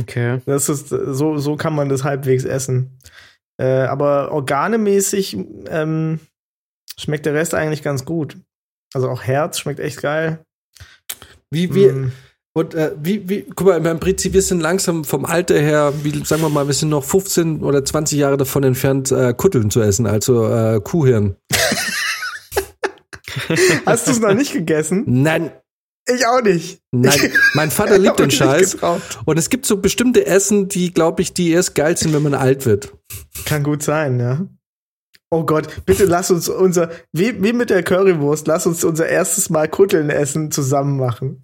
Okay. Das ist, so, so kann man das halbwegs essen. Äh, aber organemäßig ähm, schmeckt der Rest eigentlich ganz gut. Also auch Herz schmeckt echt geil. Wie, wie, mm. und äh, wie, wie, guck mal, im Prinzip, wir sind langsam vom Alter her, wie, sagen wir mal, wir sind noch 15 oder 20 Jahre davon entfernt, äh, Kutteln zu essen, also äh, Kuhhirn. <laughs> Hast du es noch nicht gegessen? Nein, ich auch nicht. Nein, <laughs> mein Vater liebt den Scheiß. Und es gibt so bestimmte Essen, die, glaube ich, die erst geil sind, wenn man alt wird. Kann gut sein, ja. Oh Gott, bitte lass uns unser, wie, wie mit der Currywurst, lass uns unser erstes Mal Kutteln essen zusammen machen.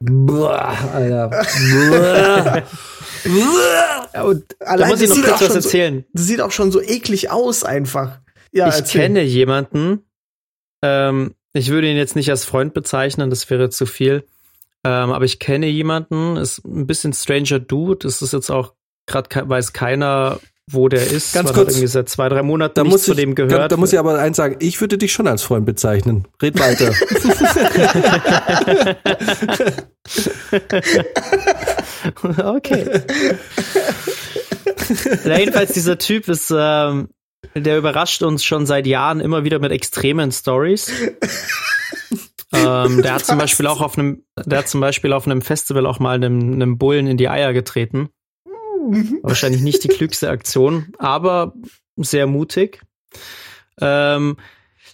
Boah, Alter. <laughs> Boah. ja, und Allein, da muss ich noch kurz was erzählen. So, das sieht auch schon so eklig aus einfach. Ja, ich erzähl. kenne jemanden, ähm, ich würde ihn jetzt nicht als Freund bezeichnen, das wäre zu viel. Ähm, aber ich kenne jemanden, ist ein bisschen stranger Dude. Es ist jetzt auch gerade weiß keiner, wo der ist. Ganz kurz. irgendwie seit zwei, drei Monaten da muss von dem gehört. Da, da muss ich aber eins sagen, ich würde dich schon als Freund bezeichnen. Red weiter. <laughs> okay. ja, jedenfalls, dieser Typ ist, ähm, der überrascht uns schon seit Jahren immer wieder mit extremen Stories. <laughs> ähm, der hat zum Beispiel auch auf einem, der hat zum Beispiel auf einem Festival auch mal einem, einem Bullen in die Eier getreten. Wahrscheinlich nicht die klügste Aktion, aber sehr mutig. Ähm,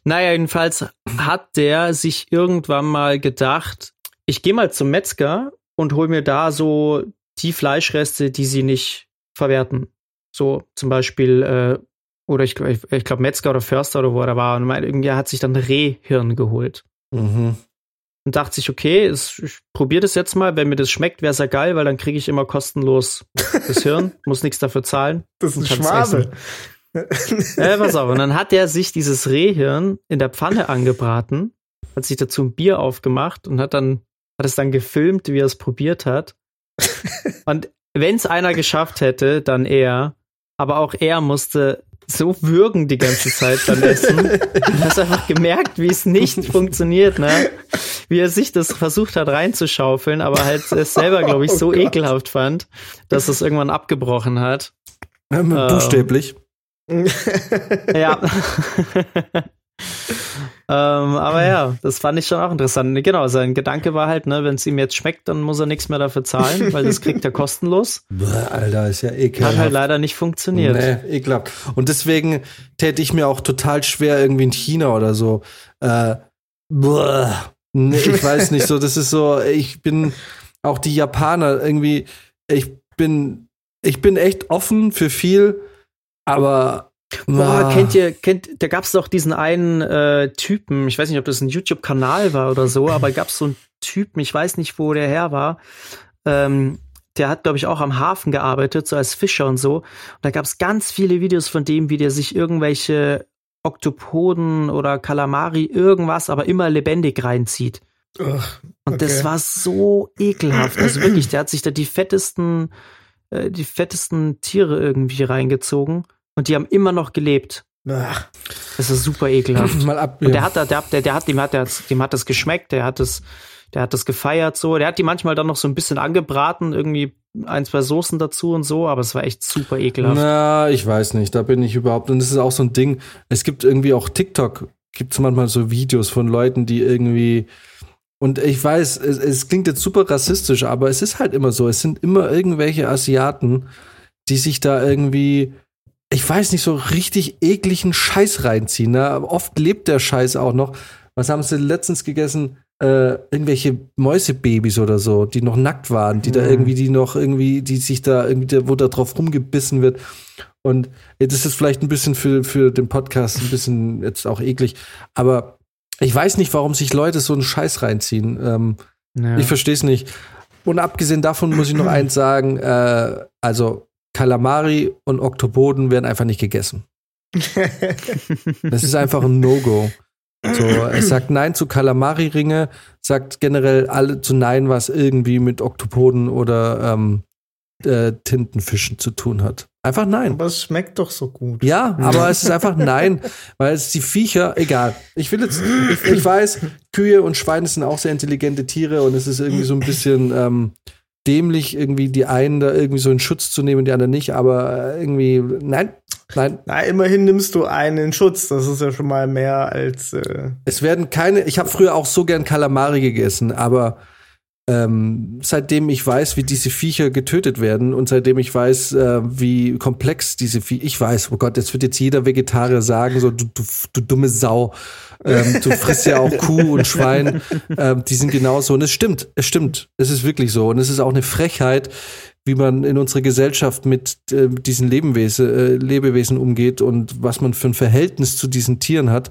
naja, jedenfalls hat der sich irgendwann mal gedacht, ich gehe mal zum Metzger und hol mir da so die Fleischreste, die sie nicht verwerten. So zum Beispiel, äh, oder ich, ich, ich glaube Metzger oder Förster oder wo er war, und irgendwie hat sich dann Rehhirn geholt. Mhm. Und dachte sich, okay, es, ich probiere das jetzt mal, wenn mir das schmeckt, wäre es ja geil, weil dann kriege ich immer kostenlos <laughs> das Hirn, muss nichts dafür zahlen. Das ist ein Schwabe. Äh, pass auf. Und dann hat er sich dieses Rehhirn in der Pfanne angebraten, hat sich dazu ein Bier aufgemacht und hat dann, hat es dann gefilmt, wie er es probiert hat. <laughs> Und wenn es einer geschafft hätte, dann er. Aber auch er musste so würgen die ganze Zeit beim Essen. Du hast einfach gemerkt, wie es nicht funktioniert, ne? Wie er sich das versucht hat reinzuschaufeln, aber halt es selber, glaube ich, <laughs> so Oh ekelhaft fand, dass es irgendwann abgebrochen hat. Ähm, buchstäblich. Ja. <laughs> <laughs> ähm, aber ja, das fand ich schon auch interessant. Genau, sein Gedanke war halt, ne, wenn es ihm jetzt schmeckt, dann muss er nichts mehr dafür zahlen, weil das kriegt er <laughs> kostenlos. Bäh, Alter, ist ja Hat ekelhaft. halt leider nicht funktioniert. Nee, ekelhaft. Und deswegen täte ich mir auch total schwer irgendwie in China oder so. Äh, bäh. nee, ich weiß nicht so. Das ist so. Ich bin auch die Japaner irgendwie. Ich bin ich bin echt offen für viel, aber Boah, ah, kennt ihr, kennt, da gab's doch diesen einen äh, Typen, ich weiß nicht, ob das ein YouTube-Kanal war oder so, aber gab's so einen Typen, ich weiß nicht, wo der her war, ähm, der hat, glaube ich, auch am Hafen gearbeitet, so als Fischer und so. Und da gab's ganz viele Videos von dem, wie der sich irgendwelche Oktopoden oder Kalamari, irgendwas, aber immer lebendig reinzieht. Ugh, Und das Okay. war so ekelhaft. Also wirklich, der hat sich da die fettesten, äh, die fettesten Tiere irgendwie reingezogen und die haben immer noch gelebt. ach, Das ist super ekelhaft. mal ab. Und der hat da, der, der, der hat, dem hat, der, dem hat das geschmeckt, der hat das, der hat das gefeiert so. Der hat die manchmal dann noch so ein bisschen angebraten, irgendwie ein, zwei Soßen dazu und so, aber es war echt super ekelhaft. Na, ich weiß nicht, da bin ich überhaupt. Und das ist auch so ein Ding. Es gibt irgendwie auch TikTok, gibt es manchmal so Videos von Leuten, die irgendwie. Und ich weiß, es, es klingt jetzt super rassistisch, aber es ist halt immer so. Es sind immer irgendwelche Asiaten, die sich da irgendwie, ich weiß nicht, so richtig ekligen Scheiß reinziehen. Ne? Oft lebt der Scheiß auch noch. Was haben sie letztens gegessen? Äh, irgendwelche Mäusebabys oder so, die noch nackt waren, die da Mhm. irgendwie, die noch irgendwie, die sich da irgendwie, wo da drauf rumgebissen wird. Und jetzt ist es vielleicht ein bisschen für, für den Podcast ein bisschen jetzt auch eklig, aber ich weiß nicht, warum sich Leute so einen Scheiß reinziehen. Ähm, Ja. Ich verstehe es nicht. Und abgesehen davon muss ich noch eins sagen, äh, also Kalamari und Oktopoden werden einfach nicht gegessen. <laughs> Das ist einfach ein No-Go. So, es sagt Nein zu Kalamari-Ringe, sagt generell alle zu Nein, was irgendwie mit Oktopoden oder ähm, äh, Tintenfischen zu tun hat. Einfach Nein. aber es schmeckt doch so gut. Ja, aber es ist einfach Nein, weil es die Viecher, egal. Ich will jetzt, ich, ich weiß, Kühe und Schweine sind auch sehr intelligente Tiere und es ist irgendwie so ein bisschen ähm, dämlich, irgendwie die einen da irgendwie so in Schutz zu nehmen, die anderen nicht, aber äh, irgendwie, nein, nein. Na, immerhin nimmst du einen in Schutz. Das ist ja schon mal mehr als. Äh, Es werden keine, ich habe früher auch so gern Kalamari gegessen, aber ähm, seitdem ich weiß, wie diese Viecher getötet werden und seitdem ich weiß, äh, wie komplex diese Viecher, ich weiß, oh Gott, jetzt wird jetzt jeder Vegetarier sagen, so du, du, du dumme Sau, ähm, du frisst ja auch <laughs> Kuh und Schwein, ähm, die sind genauso und es stimmt, es stimmt, es ist wirklich so und es ist auch eine Frechheit, wie man in unserer Gesellschaft mit äh, diesen Lebewesen, äh, Lebewesen umgeht und was man für ein Verhältnis zu diesen Tieren hat.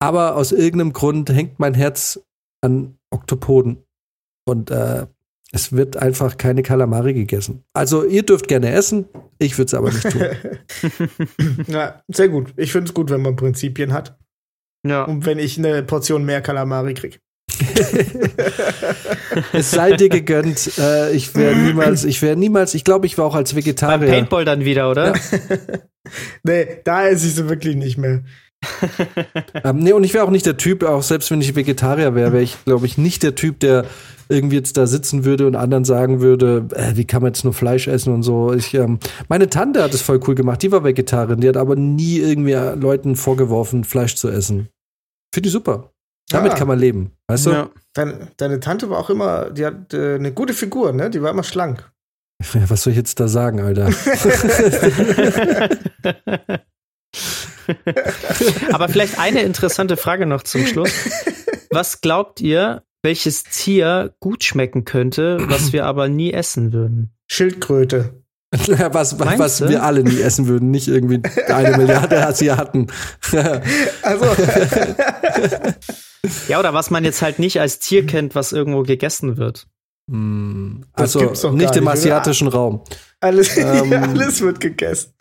Aber aus irgendeinem Grund hängt mein Herz an Oktopoden. Und äh, es wird einfach keine Kalamari gegessen. Also ihr dürft gerne essen, ich würde es aber nicht tun. <laughs> ja, sehr gut. Ich finde es gut, wenn man Prinzipien hat. Ja. Und wenn ich eine Portion mehr Kalamari kriege. <laughs> <laughs> es sei dir gegönnt. Äh, ich wäre niemals, ich wäre niemals, ich glaube, ich war auch als Vegetarier. Beim Paintball dann wieder, oder? Ja. nee, da esse ich sie wirklich nicht mehr. ähm, nee, und ich wäre auch nicht der Typ, auch selbst wenn ich Vegetarier wäre, wäre ich, glaube ich, nicht der Typ, der irgendwie jetzt da sitzen würde und anderen sagen würde, äh, wie kann man jetzt nur Fleisch essen und so. Ich, ähm, meine Tante hat es voll cool gemacht, die war Vegetarierin, die hat aber nie irgendwie Leuten vorgeworfen, Fleisch zu essen. Finde ich super. Damit ah. kann man leben, weißt du? Ja. Deine, deine Tante war auch immer, die hat äh, eine gute Figur, ne? Die war immer schlank. Ja, <laughs> was soll ich jetzt da sagen, Alter? <laughs> Aber vielleicht eine interessante Frage noch zum Schluss. <laughs> Was glaubt ihr, welches Tier gut schmecken könnte, was wir aber nie essen würden? Schildkröte. <laughs> was, was wir alle nie essen würden, nicht irgendwie eine Milliarde Asiaten. also. <laughs> ja, oder was man jetzt halt nicht als Tier kennt, was irgendwo gegessen wird. Hm, also nicht im asiatischen nicht. Raum. Alles, <laughs> ähm, alles wird gegessen.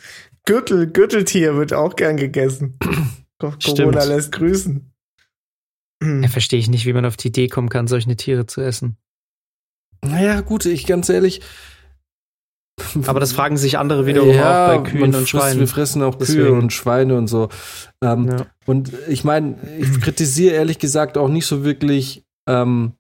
Gürtel, Gürteltier wird auch gern gegessen. <clears throat> Corona Stimmt. lässt grüßen. Ja, verstehe ich nicht, wie man auf die Idee kommen kann, solche Tiere zu essen. Naja, gut, ich ganz ehrlich. Aber das fragen sich andere wiederum ja, auch bei Kühen und Schweinen. Wir fressen auch Deswegen. Kühe und Schweine und so. Ähm, ja. Und ich meine, ich kritisiere ehrlich gesagt auch nicht so wirklich, ähm,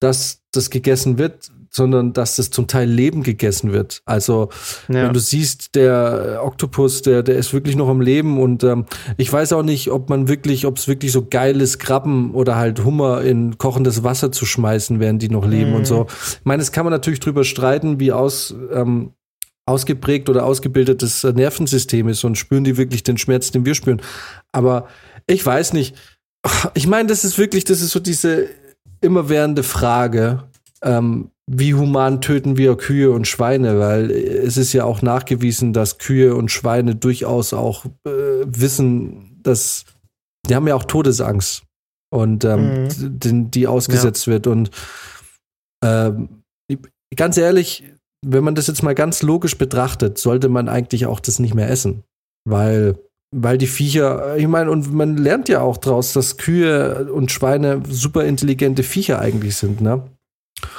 dass das gegessen wird, sondern dass das zum Teil Leben gegessen wird. Also ja. wenn du siehst, der Oktopus, der, der ist wirklich noch am Leben und ähm, ich weiß auch nicht, ob man wirklich, ob es wirklich so geil ist, Krabben oder halt Hummer in kochendes Wasser zu schmeißen, während die noch leben mhm. und so. Ich meine, es kann man natürlich drüber streiten, wie aus ähm, ausgeprägt oder ausgebildetes Nervensystem ist und spüren die wirklich den Schmerz, den wir spüren. Aber ich weiß nicht. Ich meine, das ist wirklich, das ist so diese immerwährende Frage. Ähm, wie human töten wir Kühe und Schweine, weil es ist ja auch nachgewiesen, dass Kühe und Schweine durchaus auch äh, wissen, dass die haben ja auch Todesangst und ähm, mhm. die, die, ausgesetzt ja. wird. Und ähm, ganz ehrlich, wenn man das jetzt mal ganz logisch betrachtet, sollte man eigentlich auch das nicht mehr essen, weil weil die Viecher, ich meine, und man lernt ja auch draus, dass Kühe und Schweine super intelligente Viecher eigentlich sind, ne?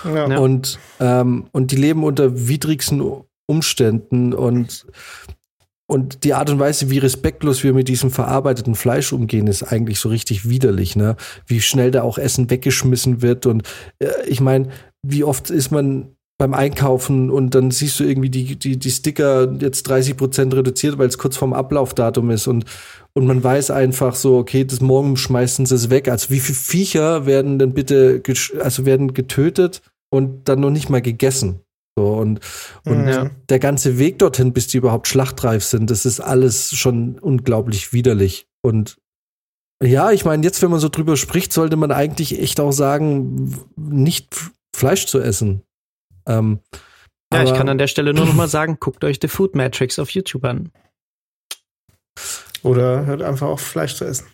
Ja. Und, ähm, und die leben unter widrigsten Umständen und, und die Art und Weise, wie respektlos wir mit diesem verarbeiteten Fleisch umgehen, ist eigentlich so richtig widerlich, ne? Wie schnell da auch Essen weggeschmissen wird. Und äh, ich meine, wie oft ist man beim Einkaufen und dann siehst du irgendwie die, die, die Sticker jetzt 30 Prozent reduziert, weil es kurz vorm Ablaufdatum ist und, und man weiß einfach so, okay, das morgen schmeißen sie es weg. Also wie viele Viecher werden denn bitte, also werden getötet und dann noch nicht mal gegessen? So und, und ja. der ganze Weg dorthin, bis die überhaupt schlachtreif sind, das ist alles schon unglaublich widerlich. Und ja, ich meine, jetzt, wenn man so drüber spricht, sollte man eigentlich echt auch sagen, nicht Fleisch zu essen. Ähm, ja, ich kann an der Stelle nur noch mal sagen, guckt euch The Food Matrix auf YouTube an. Oder hört einfach auf, Fleisch zu essen.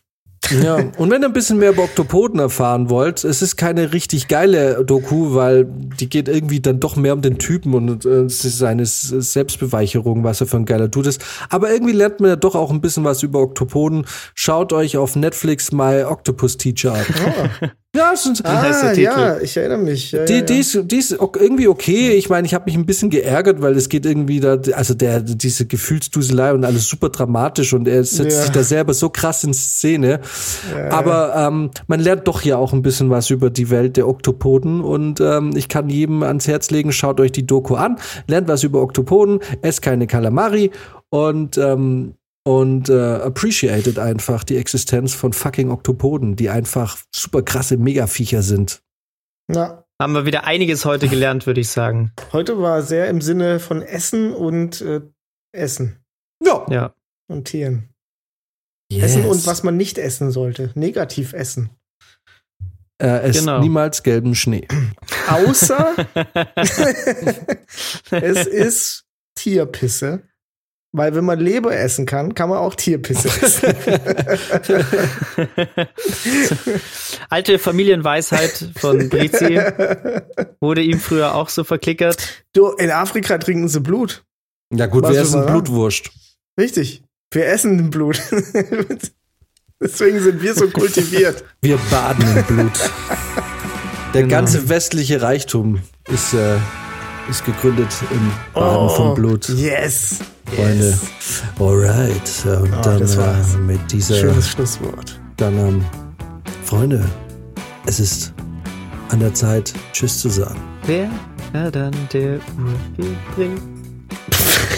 Ja, und wenn ihr ein bisschen mehr über Oktopoden erfahren wollt, es ist keine richtig geile Doku, weil die geht irgendwie dann doch mehr um den Typen und äh, es ist eine Selbstbeweicherung, was er für ein geiler Dude ist. Aber irgendwie lernt man ja doch auch ein bisschen was über Oktopoden. Schaut euch auf Netflix My Octopus Teacher an. <laughs> Ja, es ist, ah, ja, ich erinnere mich. Ja, die, ja, ja. Die, ist, die ist irgendwie okay. Ich meine, ich habe mich ein bisschen geärgert, weil es geht irgendwie da, also der, diese Gefühlsduselei und alles super dramatisch und er setzt sich da selber so krass in Szene. Aber ähm, man lernt doch ja auch ein bisschen was über die Welt der Oktopoden und ähm, ich kann jedem ans Herz legen, schaut euch die Doku an, lernt was über Oktopoden, esst keine Kalamari und ähm, und äh, appreciated einfach die Existenz von fucking Oktopoden, die einfach super krasse Megaviecher sind. Ja. Haben wir wieder einiges heute gelernt, würde ich sagen. Heute war sehr im Sinne von Essen und äh, Essen. Ja. ja. Und Tieren. Yes. Essen und was man nicht essen sollte. Negativ essen. Äh, es genau. niemals gelben Schnee. Außer <laughs> <laughs> es ist Tierpisse. Weil wenn man Leber essen kann, kann man auch Tierpisse <laughs> essen. Alte Familienweisheit von Brizi wurde ihm früher auch so verklickert. Du, in Afrika trinken sie Blut. Ja gut, Was wir essen Blutwurst. Richtig. Wir essen Blut. <laughs> Deswegen sind wir so kultiviert. Wir baden im Blut. Der genau. ganze westliche Reichtum ist, äh, ist gegründet im Baden oh, von Blut. Yes. Freunde. Yes. Alright. Und oh, dann äh, mit dieser. Schönes Schlusswort. Dann, ähm, Freunde, es ist an der Zeit, Tschüss zu sagen. Wer er dann der bringt.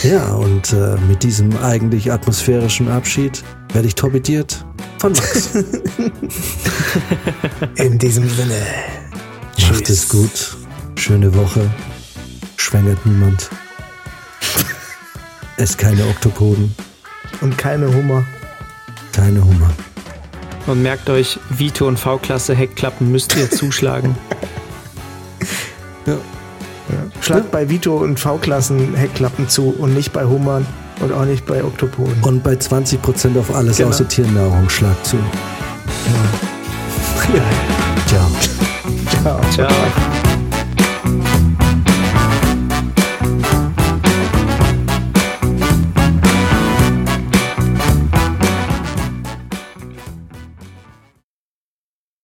Ja, und äh, mit diesem eigentlich atmosphärischen Abschied werde ich torpediert von Max. <laughs> In diesem Sinne. Macht es gut. Schöne Woche. Schwängert niemand. Esst keine Oktopoden. Und keine Hummer. Keine Hummer. Und merkt euch, Vito und V-Klasse Heckklappen müsst ihr <laughs> zuschlagen. ja. Ja. Schlagt ja. bei Vito und V-Klassen Heckklappen zu und nicht bei Hummern und auch nicht bei Oktopoden. Und bei 20% auf alles genau. außer Tiernahrung schlagt zu. Ja. <laughs> Ciao. Ciao. Ciao.